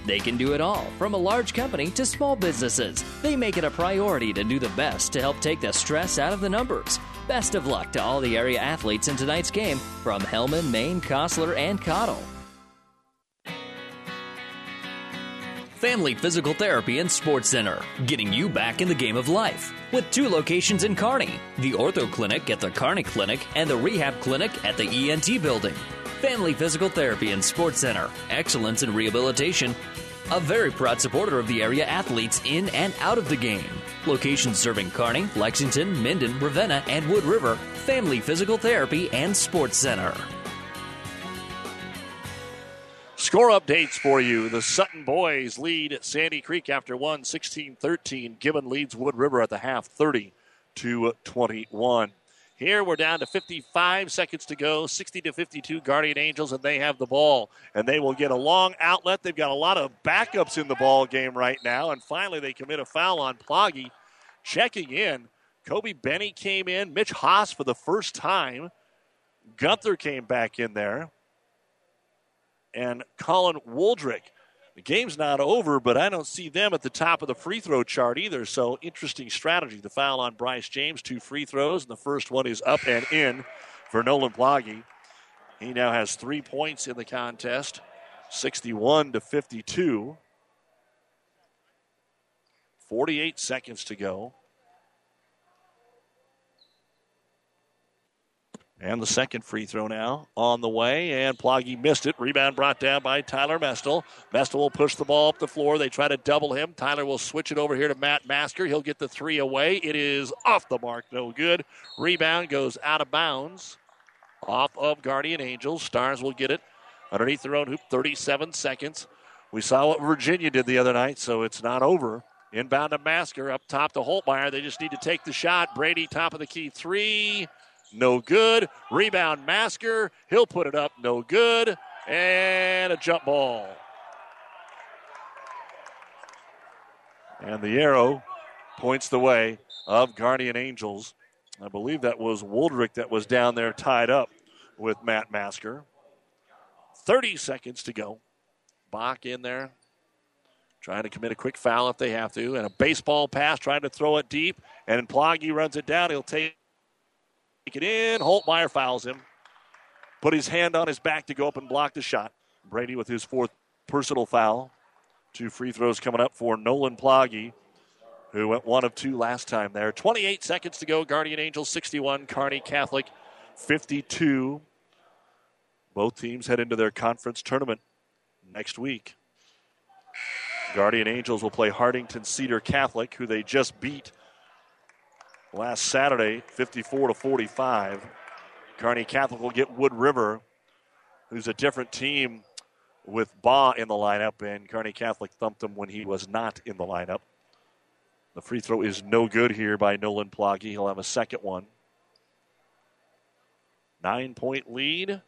J: They can do it all, from a large company to small businesses. They make it a priority to do the best to help take the stress out of the numbers. Best of luck to all the area athletes in tonight's game from Hellman, Maine, Kostler, and Cottle. Family Physical Therapy and Sports Center, getting you back in the game of life. With two locations in Kearney the Ortho Clinic at the Kearney Clinic and the Rehab Clinic at the ENT Building. Family Physical Therapy and Sports Center, excellence in rehabilitation. A very proud supporter of the area athletes in and out of the game. Locations serving Kearney, Lexington, Minden, Ravenna, and Wood River. Family Physical Therapy and Sports Center.
B: Score updates for you. The Sutton boys lead Sandy Creek after one, 16 13. Gibbon leads Wood River at the half, 30 to 21. Here we're down to 55 seconds to go, 60 to 52 Guardian Angels, and they have the ball. And they will get a long outlet. They've got a lot of backups in the ball game right now. And finally, they commit a foul on Ploggy. Checking in, Kobe Benny came in. Mitch Haas for the first time. Gunther came back in there. and Colin Woldrick. The game's not over, but I don't see them at the top of the free throw chart either. So interesting strategy. The foul on Bryce James, two free throws, and the first one is up and in for Nolan Ploggy. He now has three points in the contest, 61 to 52. 48 seconds to go. And the second free throw now on the way, and Ploggy missed it. Rebound brought down by Tyler Mestel. Mestel will push the ball up the floor. They try to double him. Tyler will switch it over here to Matt Masker. He'll get the three away. It is off the mark, no good. Rebound goes out of bounds off of Guardian Angels. Stars will get it underneath their own hoop, 37 seconds. We saw what Virginia did the other night, so it's not over. Inbound to Masker, up top to Holtmeyer. They just need to take the shot. Brady, top of the key, three. No good. Rebound, Masker. He'll put it up. No good. And a jump ball. And the arrow points the way of Guardian Angels. I believe that was Woldrick that was down there tied up with Matt Masker. 30 seconds to go. Bach in there, trying to commit a quick foul if they have to, and a baseball pass trying to throw it deep. And Ploggy runs it down. He'll take it in. Holtmeyer fouls him. Put his hand on his back to go up and block the shot. Brady with his fourth personal foul. Two free throws coming up for Nolan Ploggy, who went one of two last time there. 28 seconds to go. Guardian Angels 61, Kearney Catholic 52. Both teams head into their conference tournament next week. Guardian Angels will play Hartington Cedar Catholic, who they just beat last Saturday, 54 to 45. Kearney Catholic will get Wood River, who's a different team with Baugh in the lineup, and Kearney Catholic thumped him when he was not in the lineup. The free throw is no good here by Nolan Ploggy. He'll have a second one. Nine point lead.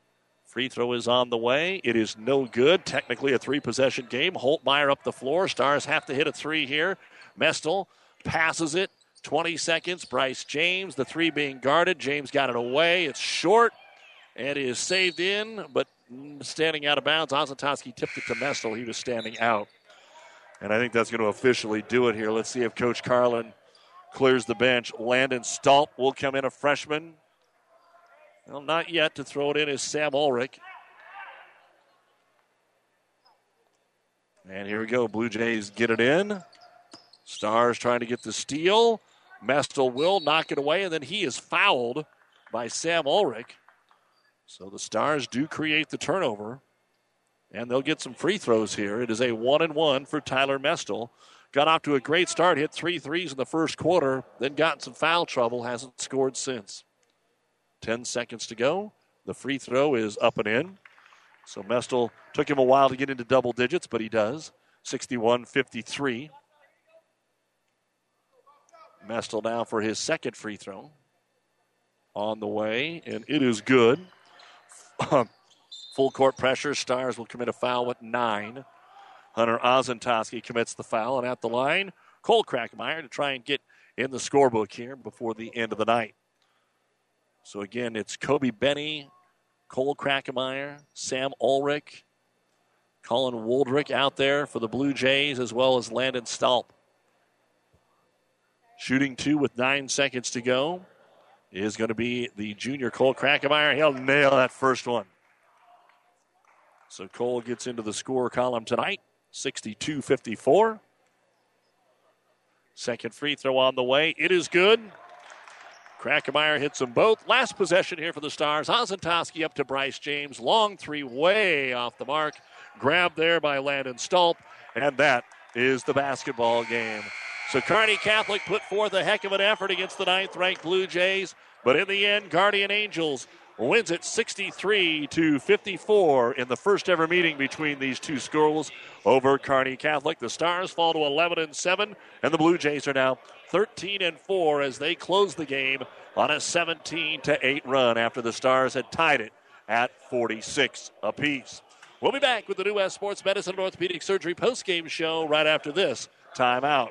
B: Free throw is on the way. It is no good. Technically a three possession game. Holtmeyer up the floor. Stars have to hit a three here. Mestel passes it. 20 seconds. Bryce James, the three being guarded. James got it away. It's short. and is saved in, but standing out of bounds. Ozentowski tipped it to Mestel. He was standing out. And I think that's going to officially do it here. Let's see if Coach Carlin clears the bench. Landon Stolp will come in, a freshman. Well, not yet. To throw it in is Sam Ulrich. And here we go. Blue Jays get it in. Stars trying to get the steal. Mestel will knock it away, and then he is fouled by Sam Ulrich. So the Stars do create the turnover, and they'll get some free throws here. It is a one and one for Tyler Mestel. Got off to a great start, hit three threes in the first quarter, then got some foul trouble, hasn't scored since. 10 seconds to go. The free throw is up and in. So Mestel took him a while to get into double digits, but he does. 61 53. Mestel now for his second free throw. On the way, and it is good. Full court pressure. Stars will commit a foul with nine. Hunter Ozentowski commits the foul, and at the line, Cole Crackmeyer to try and get in the scorebook here before the end of the night. So again, it's Kobe Benny, Cole Krackemeyer, Sam Ulrich, Colin Woldrick out there for the Blue Jays, as well as Landon Stolp. Shooting two with nine seconds to go is going to be the junior Cole Krackemeyer. He'll nail that first one. So Cole gets into the score column tonight, 62 54. Second free throw on the way. It is good. Krackemeyer hits them both. Last possession here for the Stars. Ozentowski up to Bryce James. Long three way off the mark. Grabbed there by Landon Stolp. And that is the basketball game. So Kearney Catholic put forth a heck of an effort against the ninth ranked Blue Jays. But in the end, Guardian Angels wins it 63 to 54 in the first ever meeting between these two schools over Kearney Catholic. The Stars fall to 11 and 7, and the Blue Jays are now 13 and 4 as they close the game on a 17 to 8 run after the Stars had tied it at 46 apiece. We'll be back with the New West Sports Medicine and Orthopedic Surgery post-game show right after this timeout.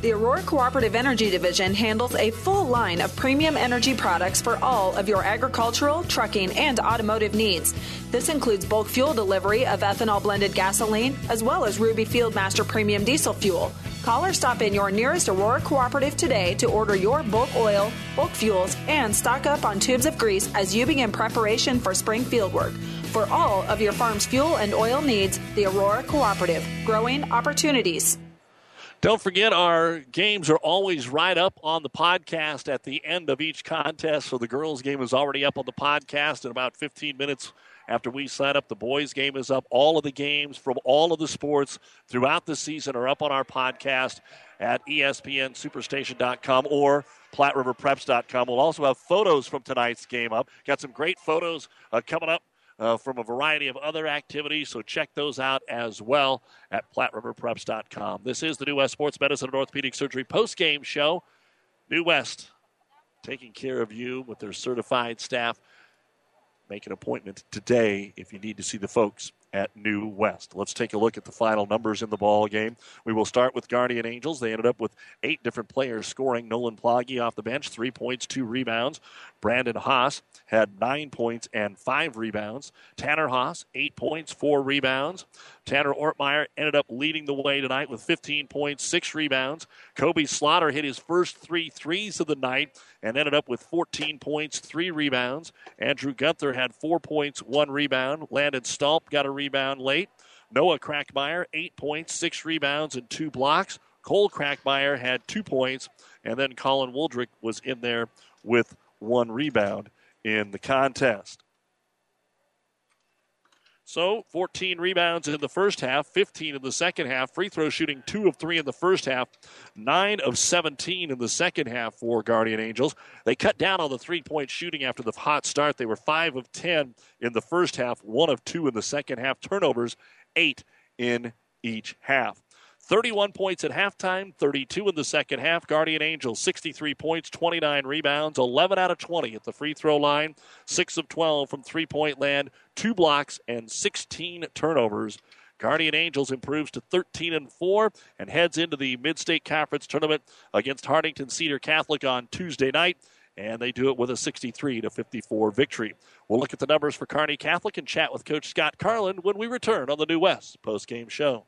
I: The Aurora Cooperative Energy Division handles a full line of premium energy products for all of your agricultural, trucking, and automotive needs. This includes bulk fuel delivery of ethanol blended gasoline, as well as Ruby Fieldmaster Premium Diesel Fuel. Call or stop in your nearest Aurora Cooperative today to order your bulk oil, bulk fuels, and stock up on tubes of grease as you begin preparation for spring field work. For all of your farm's fuel and oil needs, the Aurora Cooperative, growing opportunities.
B: Don't forget, our games are always right up on the podcast at the end of each contest. So the girls' game is already up on the podcast in about 15 minutes after we sign up. The boys' game is up. All of the games from all of the sports throughout the season are up on our podcast at ESPNSuperstation.com or PlatteRiverPreps.com. We'll also have photos from tonight's game up. Got some great photos uh, coming up uh, from a variety of other activities. So check those out as well at PlatteRiverPreps.com. This is the New West Sports Medicine and Orthopedic Surgery post-game show. New West taking care of you with their certified staff. Make an appointment today if you need to see the folks at New West. Let's take a look at the final numbers in the ball game. We will start with Guardian Angels. They ended up with eight different players scoring. Nolan Ploggy off the bench, three points, two rebounds. Brandon Haas had nine points and five rebounds. Tanner Haas, eight points, four rebounds. Tanner Ortmeyer ended up leading the way tonight with 15 points, six rebounds. Kobe Slaughter hit his first three threes of the night and ended up with 14 points, three rebounds. Andrew Gunther had four points, one rebound. Landon Stolp got a rebound late. Noah Crackmeyer, eight points, six rebounds, and two blocks. Cole Crackmeyer had two points, and then Colin Woldrick was in there with one rebound in the contest. So 14 rebounds in the first half, 15 in the second half. Free throw shooting two of three in the first half, nine of 17 in the second half for Guardian Angels. They cut down on the three point shooting after the hot start. They were five of 10 in the first half, one of two in the second half. Turnovers, eight in each half. 31 points at halftime, 32 in the second half. Guardian Angels, 63 points, 29 rebounds, 11 out of 20 at the free throw line, 6 of 12 from three point land, two blocks, and 16 turnovers. Guardian Angels improves to 13 and 4 and heads into the Mid State Conference tournament against Hartington Cedar Catholic on Tuesday night. And they do it with a 63 to 54 victory. We'll look at the numbers for Kearney Catholic and chat with Coach Scott Carlin when we return on the New West post game show.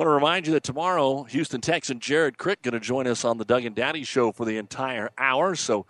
B: Want to remind you that tomorrow, Houston Texan Jared Crick going to join us on the Doug and Daddy Show for the entire hour. So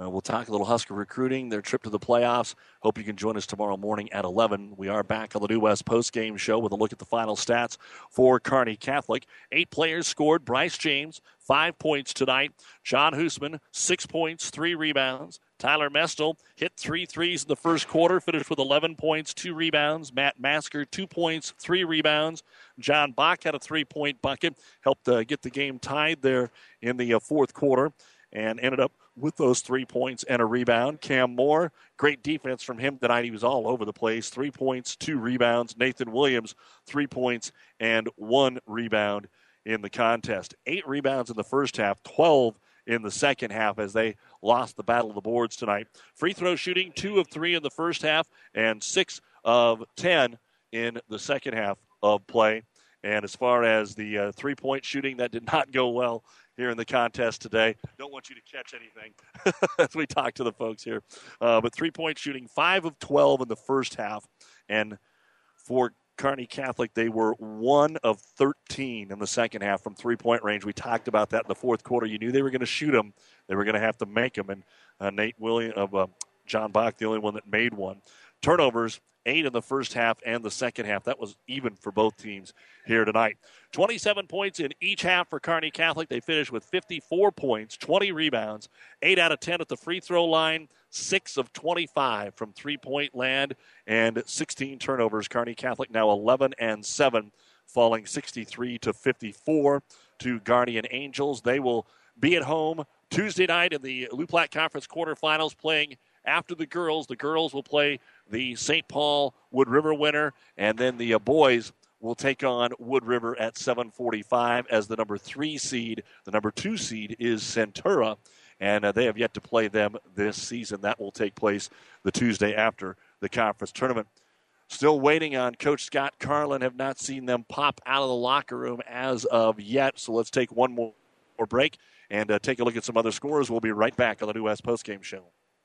B: Uh, we'll talk a little Husker recruiting, their trip to the playoffs. Hope you can join us tomorrow morning at 11. We are back on the New West post game show with a look at the final stats for Kearney Catholic. Eight players scored. Bryce James, five points tonight. John Hoosman, six points, three rebounds. Tyler Mestel hit three threes in the first quarter, finished with 11 points, two rebounds. Matt Masker, two points, three rebounds. John Bach had a three point bucket, helped uh, get the game tied there in the uh, fourth quarter, and ended up with those three points and a rebound. Cam Moore, great defense from him tonight. He was all over the place. Three points, two rebounds. Nathan Williams, three points and one rebound in the contest. Eight rebounds in the first half, 12 in the second half as they lost the battle of the boards tonight. Free throw shooting, two of three in the first half and six of 10 in the second half of play. And as far as the uh, three point shooting, that did not go well here in the contest today. Don't want you to catch anything as we talk to the folks here. Uh, but three point shooting, five of 12 in the first half. And for Kearney Catholic, they were one of 13 in the second half from three point range. We talked about that in the fourth quarter. You knew they were going to shoot them, they were going to have to make them. And uh, Nate William of uh, John Bach, the only one that made one. Turnovers, eight in the first half and the second half. That was even for both teams here tonight. 27 points in each half for Kearney Catholic. They finished with 54 points, 20 rebounds, 8 out of 10 at the free throw line, 6 of 25 from three point land, and 16 turnovers. Kearney Catholic now 11 and 7, falling 63 to 54 to Guardian Angels. They will be at home Tuesday night in the Loup Platte Conference quarterfinals playing after the girls. The girls will play the St. Paul Wood River winner, and then the uh, boys will take on Wood River at 7:45 as the number three seed. The number two seed is Centura, and uh, they have yet to play them this season. That will take place the Tuesday after the conference tournament. Still waiting on Coach Scott Carlin. Have not seen them pop out of the locker room as of yet. So let's take one more break and uh, take a look at some other scores. We'll be right back on the New West Postgame Show.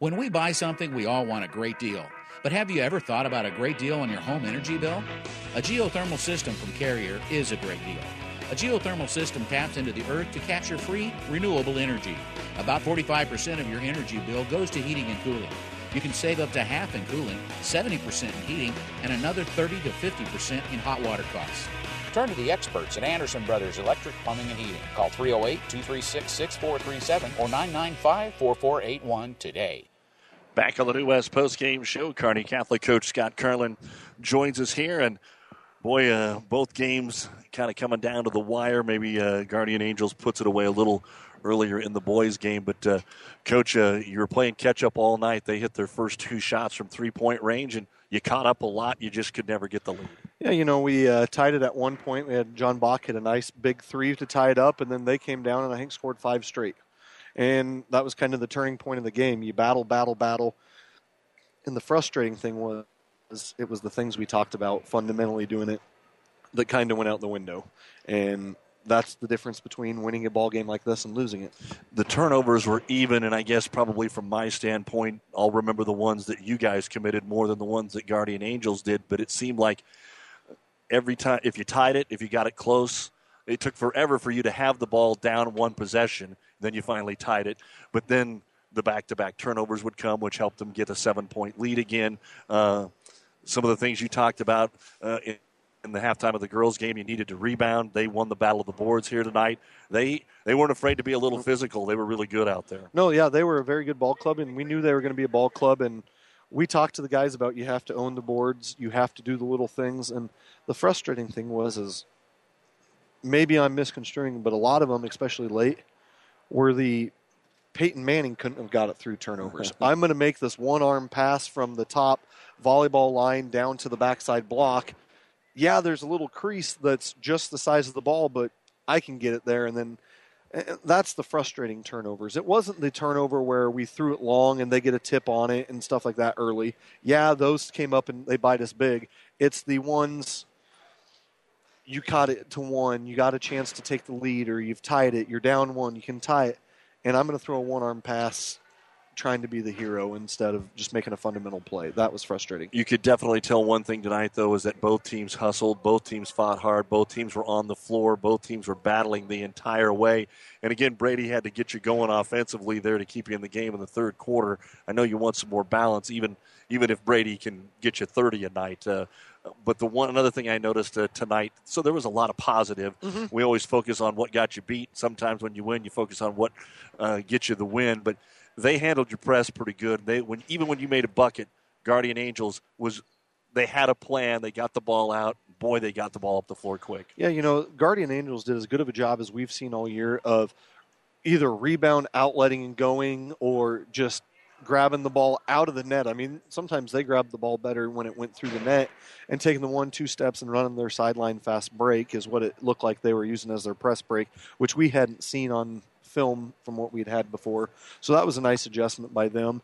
K: When we buy something, we all want a great deal. But have you ever thought about a great deal on your home energy bill? A geothermal system from Carrier is a great deal. A geothermal system taps into the earth to capture free, renewable energy. About 45% of your energy bill goes to heating and cooling. You can save up to half in cooling, 70% in heating, and another 30 to 50% in hot water costs.
L: Turn to the experts at Anderson Brothers Electric Plumbing and Heating. Call 308 236 6437 or 995 4481 today.
B: Back on the New West Post Game Show, Kearney Catholic coach Scott Carlin joins us here, and boy, uh, both games kind of coming down to the wire. Maybe uh, Guardian Angels puts it away a little earlier in the boys' game, but uh, coach, uh, you were playing catch up all night. They hit their first two shots from three point range, and you caught up a lot. You just could never get the lead.
M: Yeah, you know, we uh, tied it at one point. We had John Bach hit a nice big three to tie it up, and then they came down and I think scored five straight and that was kind of the turning point of the game. You battle, battle, battle, and the frustrating thing was it was the things we talked about fundamentally doing it that kind of went out the window, and that's the difference between winning a ball game like this and losing it.
B: The turnovers were even, and I guess probably from my standpoint, I'll remember the ones that you guys committed more than the ones that Guardian Angels did. But it seemed like every time, if you tied it, if you got it close, it took forever for you to have the ball down one possession. Then you finally tied it. But then the back to back turnovers would come, which helped them get a seven point lead again. Uh, some of the things you talked about uh, in, in, the halftime of the girls' game, you needed to rebound. They won the battle of the boards here tonight. They they weren't afraid to be a little physical. They were really good out there.
M: No, yeah, they were a very good ball club, and we knew they were going to be a ball club. And we talked to the guys about you have to own the boards, you have to do the little things. And the frustrating thing was is maybe I'm misconstruing, but a lot of them, especially late, were the Peyton Manning couldn't have got it through turnovers. I'm going to make this one arm pass from the top volleyball line down to the backside block. Yeah, there's a little crease that's just the size of the ball, but I can get it there. And then And that's the frustrating turnovers. It wasn't the turnover where we threw it long and they get a tip on it and stuff like that early. Yeah, those came up and they bite us big. It's the ones you caught it to one, you got a chance to take the lead, or you've tied it, you're down one, you can tie it, and I'm going to throw a one arm pass trying to be the hero instead of just making a fundamental play. That was frustrating.
B: You could definitely tell one thing tonight, though, is that both teams hustled, both teams fought hard, both teams were on the floor, both teams were battling the entire way. And again, Brady had to get you going offensively there to keep you in the game in the third quarter. I know you want some more balance, even even if Brady can get you 30 a night. Uh, but the one another thing I noticed uh, tonight, so there was a lot of positive.
M: Mhm.
B: We always focus on what got you beat. Sometimes when you win, you focus on what uh, gets you the win. But they handled your press pretty good. They when even when you made a bucket, Guardian Angels was they had a plan. They got the ball out. Boy, they got the ball up the floor quick.
M: Yeah, you know, Guardian Angels did as good of a job as we've seen all year of either rebound, outletting, and going, or just grabbing the ball out of the net. I mean, sometimes they grabbed the ball better when it went through the net, and taking the one, two steps and running their sideline fast break is what it looked like they were using as their press break, which we hadn't seen on film from what we'd had before. So that was a nice adjustment by them.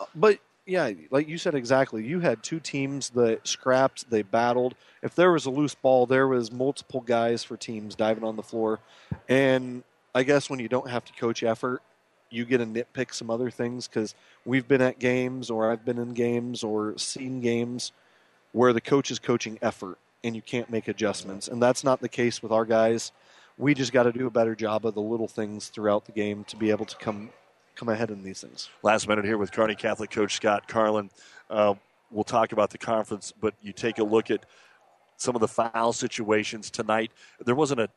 M: Uh, But yeah, like you said exactly, you had two teams that scrapped, they battled. If there was a loose ball, there was multiple guys for teams diving on the floor. And I guess when you don't have to coach effort, you get to nitpick some other things because we've been at games or I've been in games or seen games where the coach is coaching effort and you can't make adjustments. And that's not the case with our guys. We just got to do a better job of the little things throughout the game to be able to come come ahead in these things.
B: Last minute here with Kearney Catholic coach Scott Carlin. Uh, we'll talk about the conference, but you take a look at some of the foul situations tonight. There wasn't a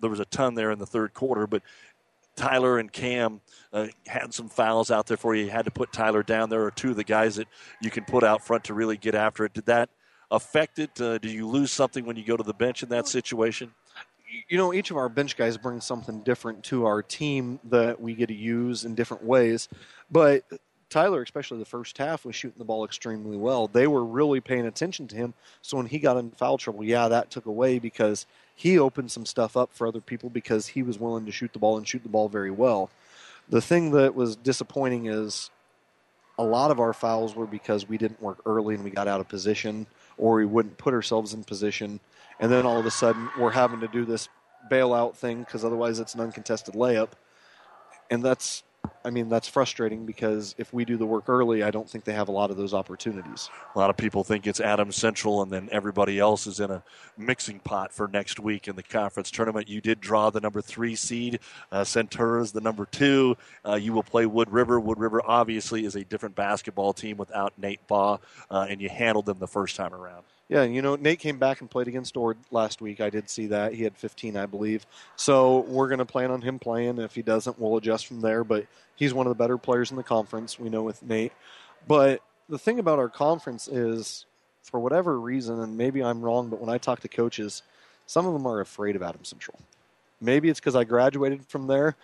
B: there was a ton there in the third quarter, but Tyler and Cam uh, had some fouls out there for you. You had to put Tyler down. There are two of the guys that you can put out front to really get after it. Did that affect it? Uh, do you lose something when you go to the bench in that situation?
M: you know, each of our bench guys brings something different to our team that we get to use in different ways. But Tyler, especially the first half, was shooting the ball extremely well. They were really paying attention to him. So when he got in foul trouble, yeah, that took away because he opened some stuff up for other people because he was willing to shoot the ball and shoot the ball very well. The thing that was disappointing is a lot of our fouls were because we didn't work early and we got out of position or we wouldn't put ourselves in position. And then all of a sudden we're having to do this bailout thing because otherwise it's an uncontested layup. And that's, I mean, that's frustrating because if we do the work early, I don't think they have a lot of those opportunities.
B: A lot of people think it's Adams Central, and then everybody else is in a mixing pot for next week in the conference tournament. You did draw the number three seed. Uh, Centura's the number two. Uh, you will play Wood River. Wood River obviously is a different basketball team without Nate Baugh, uh, and you handled them the first time around.
M: Yeah, you know, Nate came back and played against Ord last week. I did see that. He had 15, I believe. So we're going to plan on him playing. If he doesn't, we'll adjust from there. But he's one of the better players in the conference, we know with Nate. But the thing about our conference is, for whatever reason, and maybe I'm wrong, but when I talk to coaches, some of them are afraid of Adam Central. Maybe it's because I graduated from there.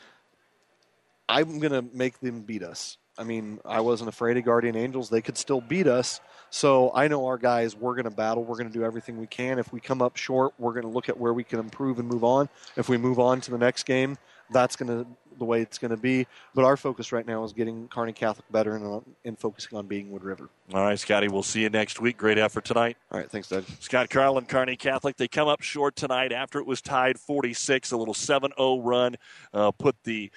M: I'm going to make them beat us. I mean, I wasn't afraid of Guardian Angels. They could still beat us. So I know our guys, we're going to battle. We're going to do everything we can. If we come up short, we're going to look at where we can improve and move on. If we move on to the next game, that's going to the way it's going to be. But our focus right now is getting Kearney Catholic better and, and focusing on beating Wood River.
B: All right, Scotty, we'll see you next week. Great effort tonight.
M: All right, thanks, Doug.
B: Scott Carlin, Kearney Catholic. They come up short tonight after it was tied 46. A little 7 0 run uh, put the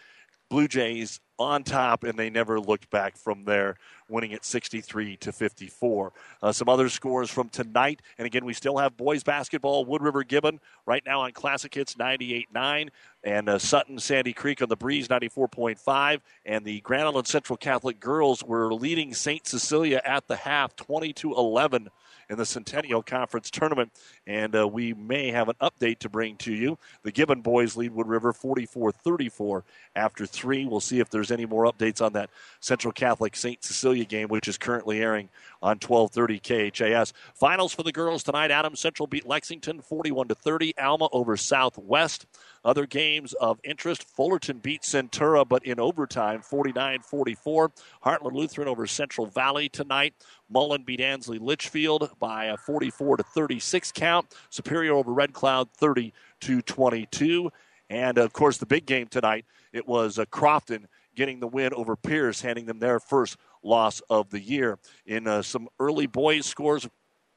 B: Blue Jays on top, and they never looked back from there, winning at 63 to 54. Uh, some other scores from tonight, and again, we still have boys basketball. Wood River Gibbon right now on Classic Hits 98.9, and uh, Sutton Sandy Creek on the Breeze 94.5, and the Grand Island Central Catholic girls were leading St. Cecilia at the half 20 to 11 in the Centennial Conference tournament. And uh, we may have an update to bring to you. The Gibbon boys lead Wood River 44 34 after three. We'll see if there's any more updates on that Central Catholic St. Cecilia game, which is currently airing on 1230 KHAS. Finals for the girls tonight. Adams Central beat Lexington 41 to 30. Alma over Southwest. Other games of interest Fullerton beat Centura, but in overtime 49 44. Heartland Lutheran over Central Valley tonight. Mullen beat Ansley Litchfield by a 44 to 36 count. Superior over Red Cloud 30 to 22. And of course, the big game tonight, it was uh, Crofton getting the win over Pierce, handing them their first loss of the year. In uh, some early boys scores,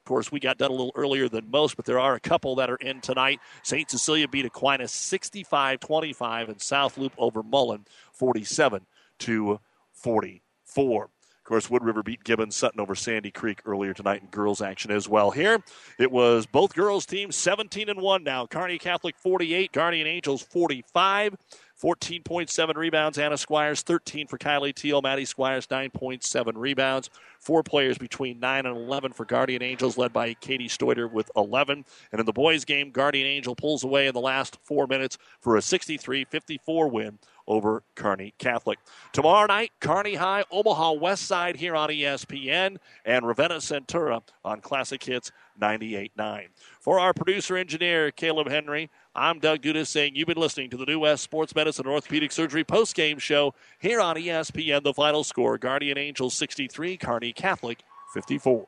B: of course, we got done a little earlier than most, but there are a couple that are in tonight. St. Cecilia beat Aquinas 65 25, and South Loop over Mullen 47 to 44. Of course, Wood River beat Gibbons Sutton over Sandy Creek earlier tonight in girls action as well. Here, it was both girls teams 17 and 1 now. Kearney Catholic 48, Guardian Angels 45. 14.7 rebounds. Anna Squires, 13 for Kylie Teal. Maddie Squires, 9.7 rebounds. Four players between 9 and 11 for Guardian Angels, led by Katie Stoiter with 11. And in the boys' game, Guardian Angel pulls away in the last four minutes for a 63 54 win over Kearney Catholic. Tomorrow night, Kearney High, Omaha West Side here on ESPN, and Ravenna Centura on Classic Hits 98.9. For our producer engineer, Caleb Henry, I'm Doug Dudas saying you've been listening to the New West Sports Medicine and Orthopedic Surgery post-game show here on ESPN. The final score, Guardian Angels 63, Kearney Catholic 54.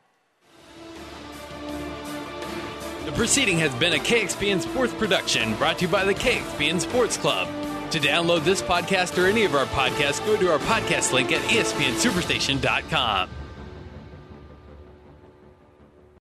E: The proceeding has been a KXPN Sports production brought to you by the KXPN Sports Club. To download this podcast or any of our podcasts, go to our podcast link at espnsuperstation.com.